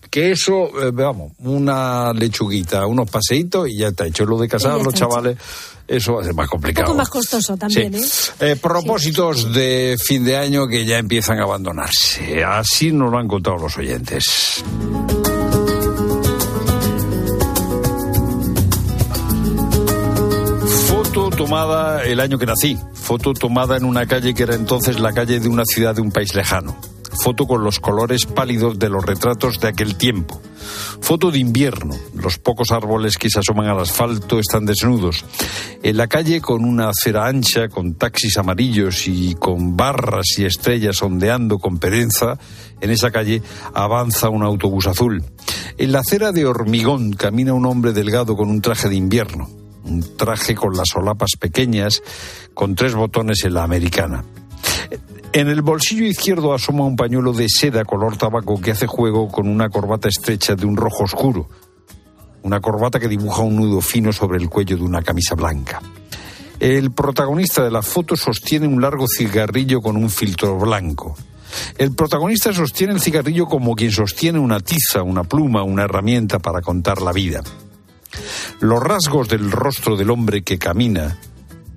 Que eso, eh, vamos, una lechuguita, unos paseitos y ya está hecho. Lo de ya los chavales, eso va a ser más Un complicado. poco más costoso también, Sí. ¿eh? Eh, propósitos de fin de año que ya empiezan a abandonarse. Así nos lo han contado los oyentes. Foto tomada el año que nací. Foto tomada en una calle que era entonces la calle de una ciudad de un país lejano. Foto con los colores pálidos de los retratos de aquel tiempo. Foto de invierno. Los pocos árboles que se asoman al asfalto están desnudos. En la calle con una acera ancha, con taxis amarillos y con barras y estrellas ondeando con perenza, en esa calle avanza un autobús azul. En la acera de hormigón camina un hombre delgado con un traje de invierno un traje con las solapas pequeñas, con tres botones en la americana. En el bolsillo izquierdo asoma un pañuelo de seda color tabaco que hace juego con una corbata estrecha de un rojo oscuro. Una corbata que dibuja un nudo fino sobre el cuello de una camisa blanca. El protagonista de la foto sostiene un largo cigarrillo con un filtro blanco. El protagonista sostiene el cigarrillo como quien sostiene una tiza, una pluma, una herramienta para contar la vida. Los rasgos del rostro del hombre que camina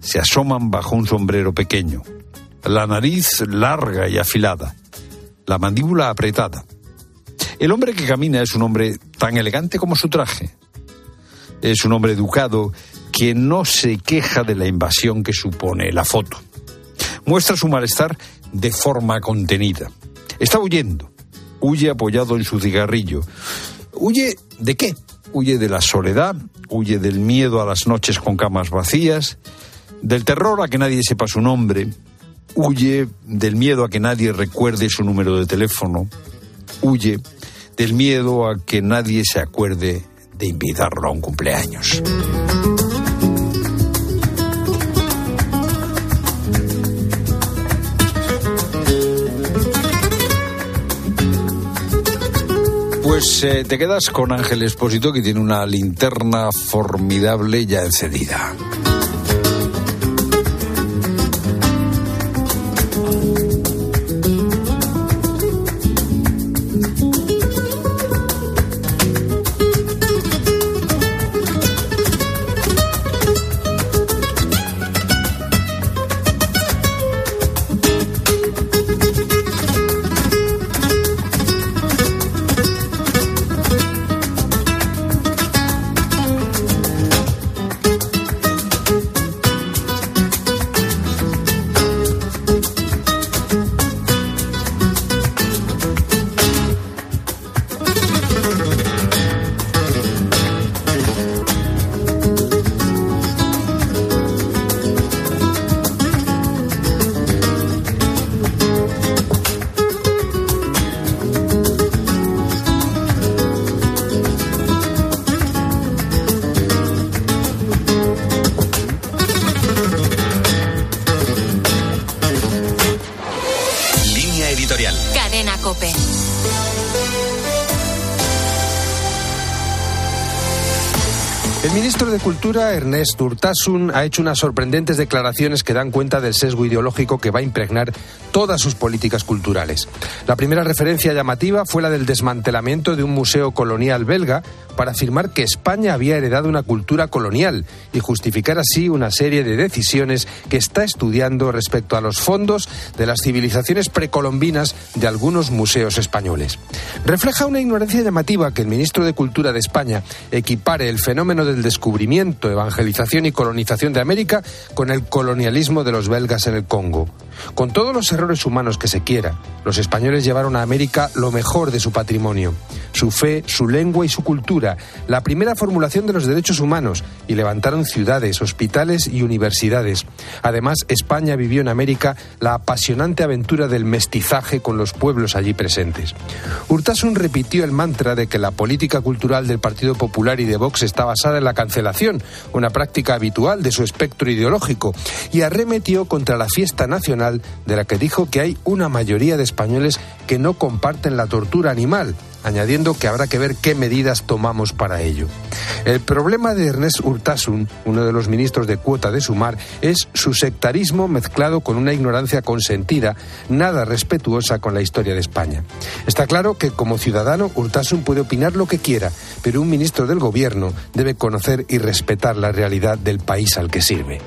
se asoman bajo un sombrero pequeño. La nariz larga y afilada. La mandíbula apretada. El hombre que camina es un hombre tan elegante como su traje. Es un hombre educado que no se queja de la invasión que supone la foto. Muestra su malestar de forma contenida. Está huyendo. Huye apoyado en su cigarrillo. ¿Huye de qué? Huye de la soledad, huye del miedo a las noches con camas vacías, del terror a que nadie sepa su nombre, huye del miedo a que nadie recuerde su número de teléfono, huye del miedo a que nadie se acuerde de invitarlo a un cumpleaños. Pues eh, te quedas con Ángel Espósito, que tiene una linterna formidable ya encendida. Cadena Cope. El ministro de Cultura, Ernest Urtasun, ha hecho unas sorprendentes declaraciones que dan cuenta del sesgo ideológico que va a impregnar todas sus políticas culturales. La primera referencia llamativa fue la del desmantelamiento de un museo colonial belga para afirmar que España había heredado una cultura colonial y justificar así una serie de decisiones que está estudiando respecto a los fondos de las civilizaciones precolombinas de algunos museos españoles. Refleja una ignorancia llamativa que el ministro de Cultura de España equipare el fenómeno del descubrimiento, evangelización y colonización de América con el colonialismo de los belgas en el Congo. Con todos los errores humanos que se quiera, los españoles llevaron a América lo mejor de su patrimonio, su fe, su lengua y su cultura, la primera formulación de los derechos humanos, y levantaron ciudades, hospitales y universidades. Además, España vivió en América la apasionante aventura del mestizaje con los pueblos allí presentes. Urtasun repitió el mantra de que la política cultural del Partido Popular y de Vox está basada en la cancelación, una práctica habitual de su espectro ideológico, y arremetió contra la fiesta nacional de la que dijo que hay una mayoría de españoles que no comparten la tortura animal, añadiendo que habrá que ver qué medidas tomamos para ello. El problema de Ernest Urtasun, uno de los ministros de cuota de Sumar, es su sectarismo mezclado con una ignorancia consentida, nada respetuosa con la historia de España. Está claro que como ciudadano Urtasun puede opinar lo que quiera, pero un ministro del gobierno debe conocer y respetar la realidad del país al que sirve.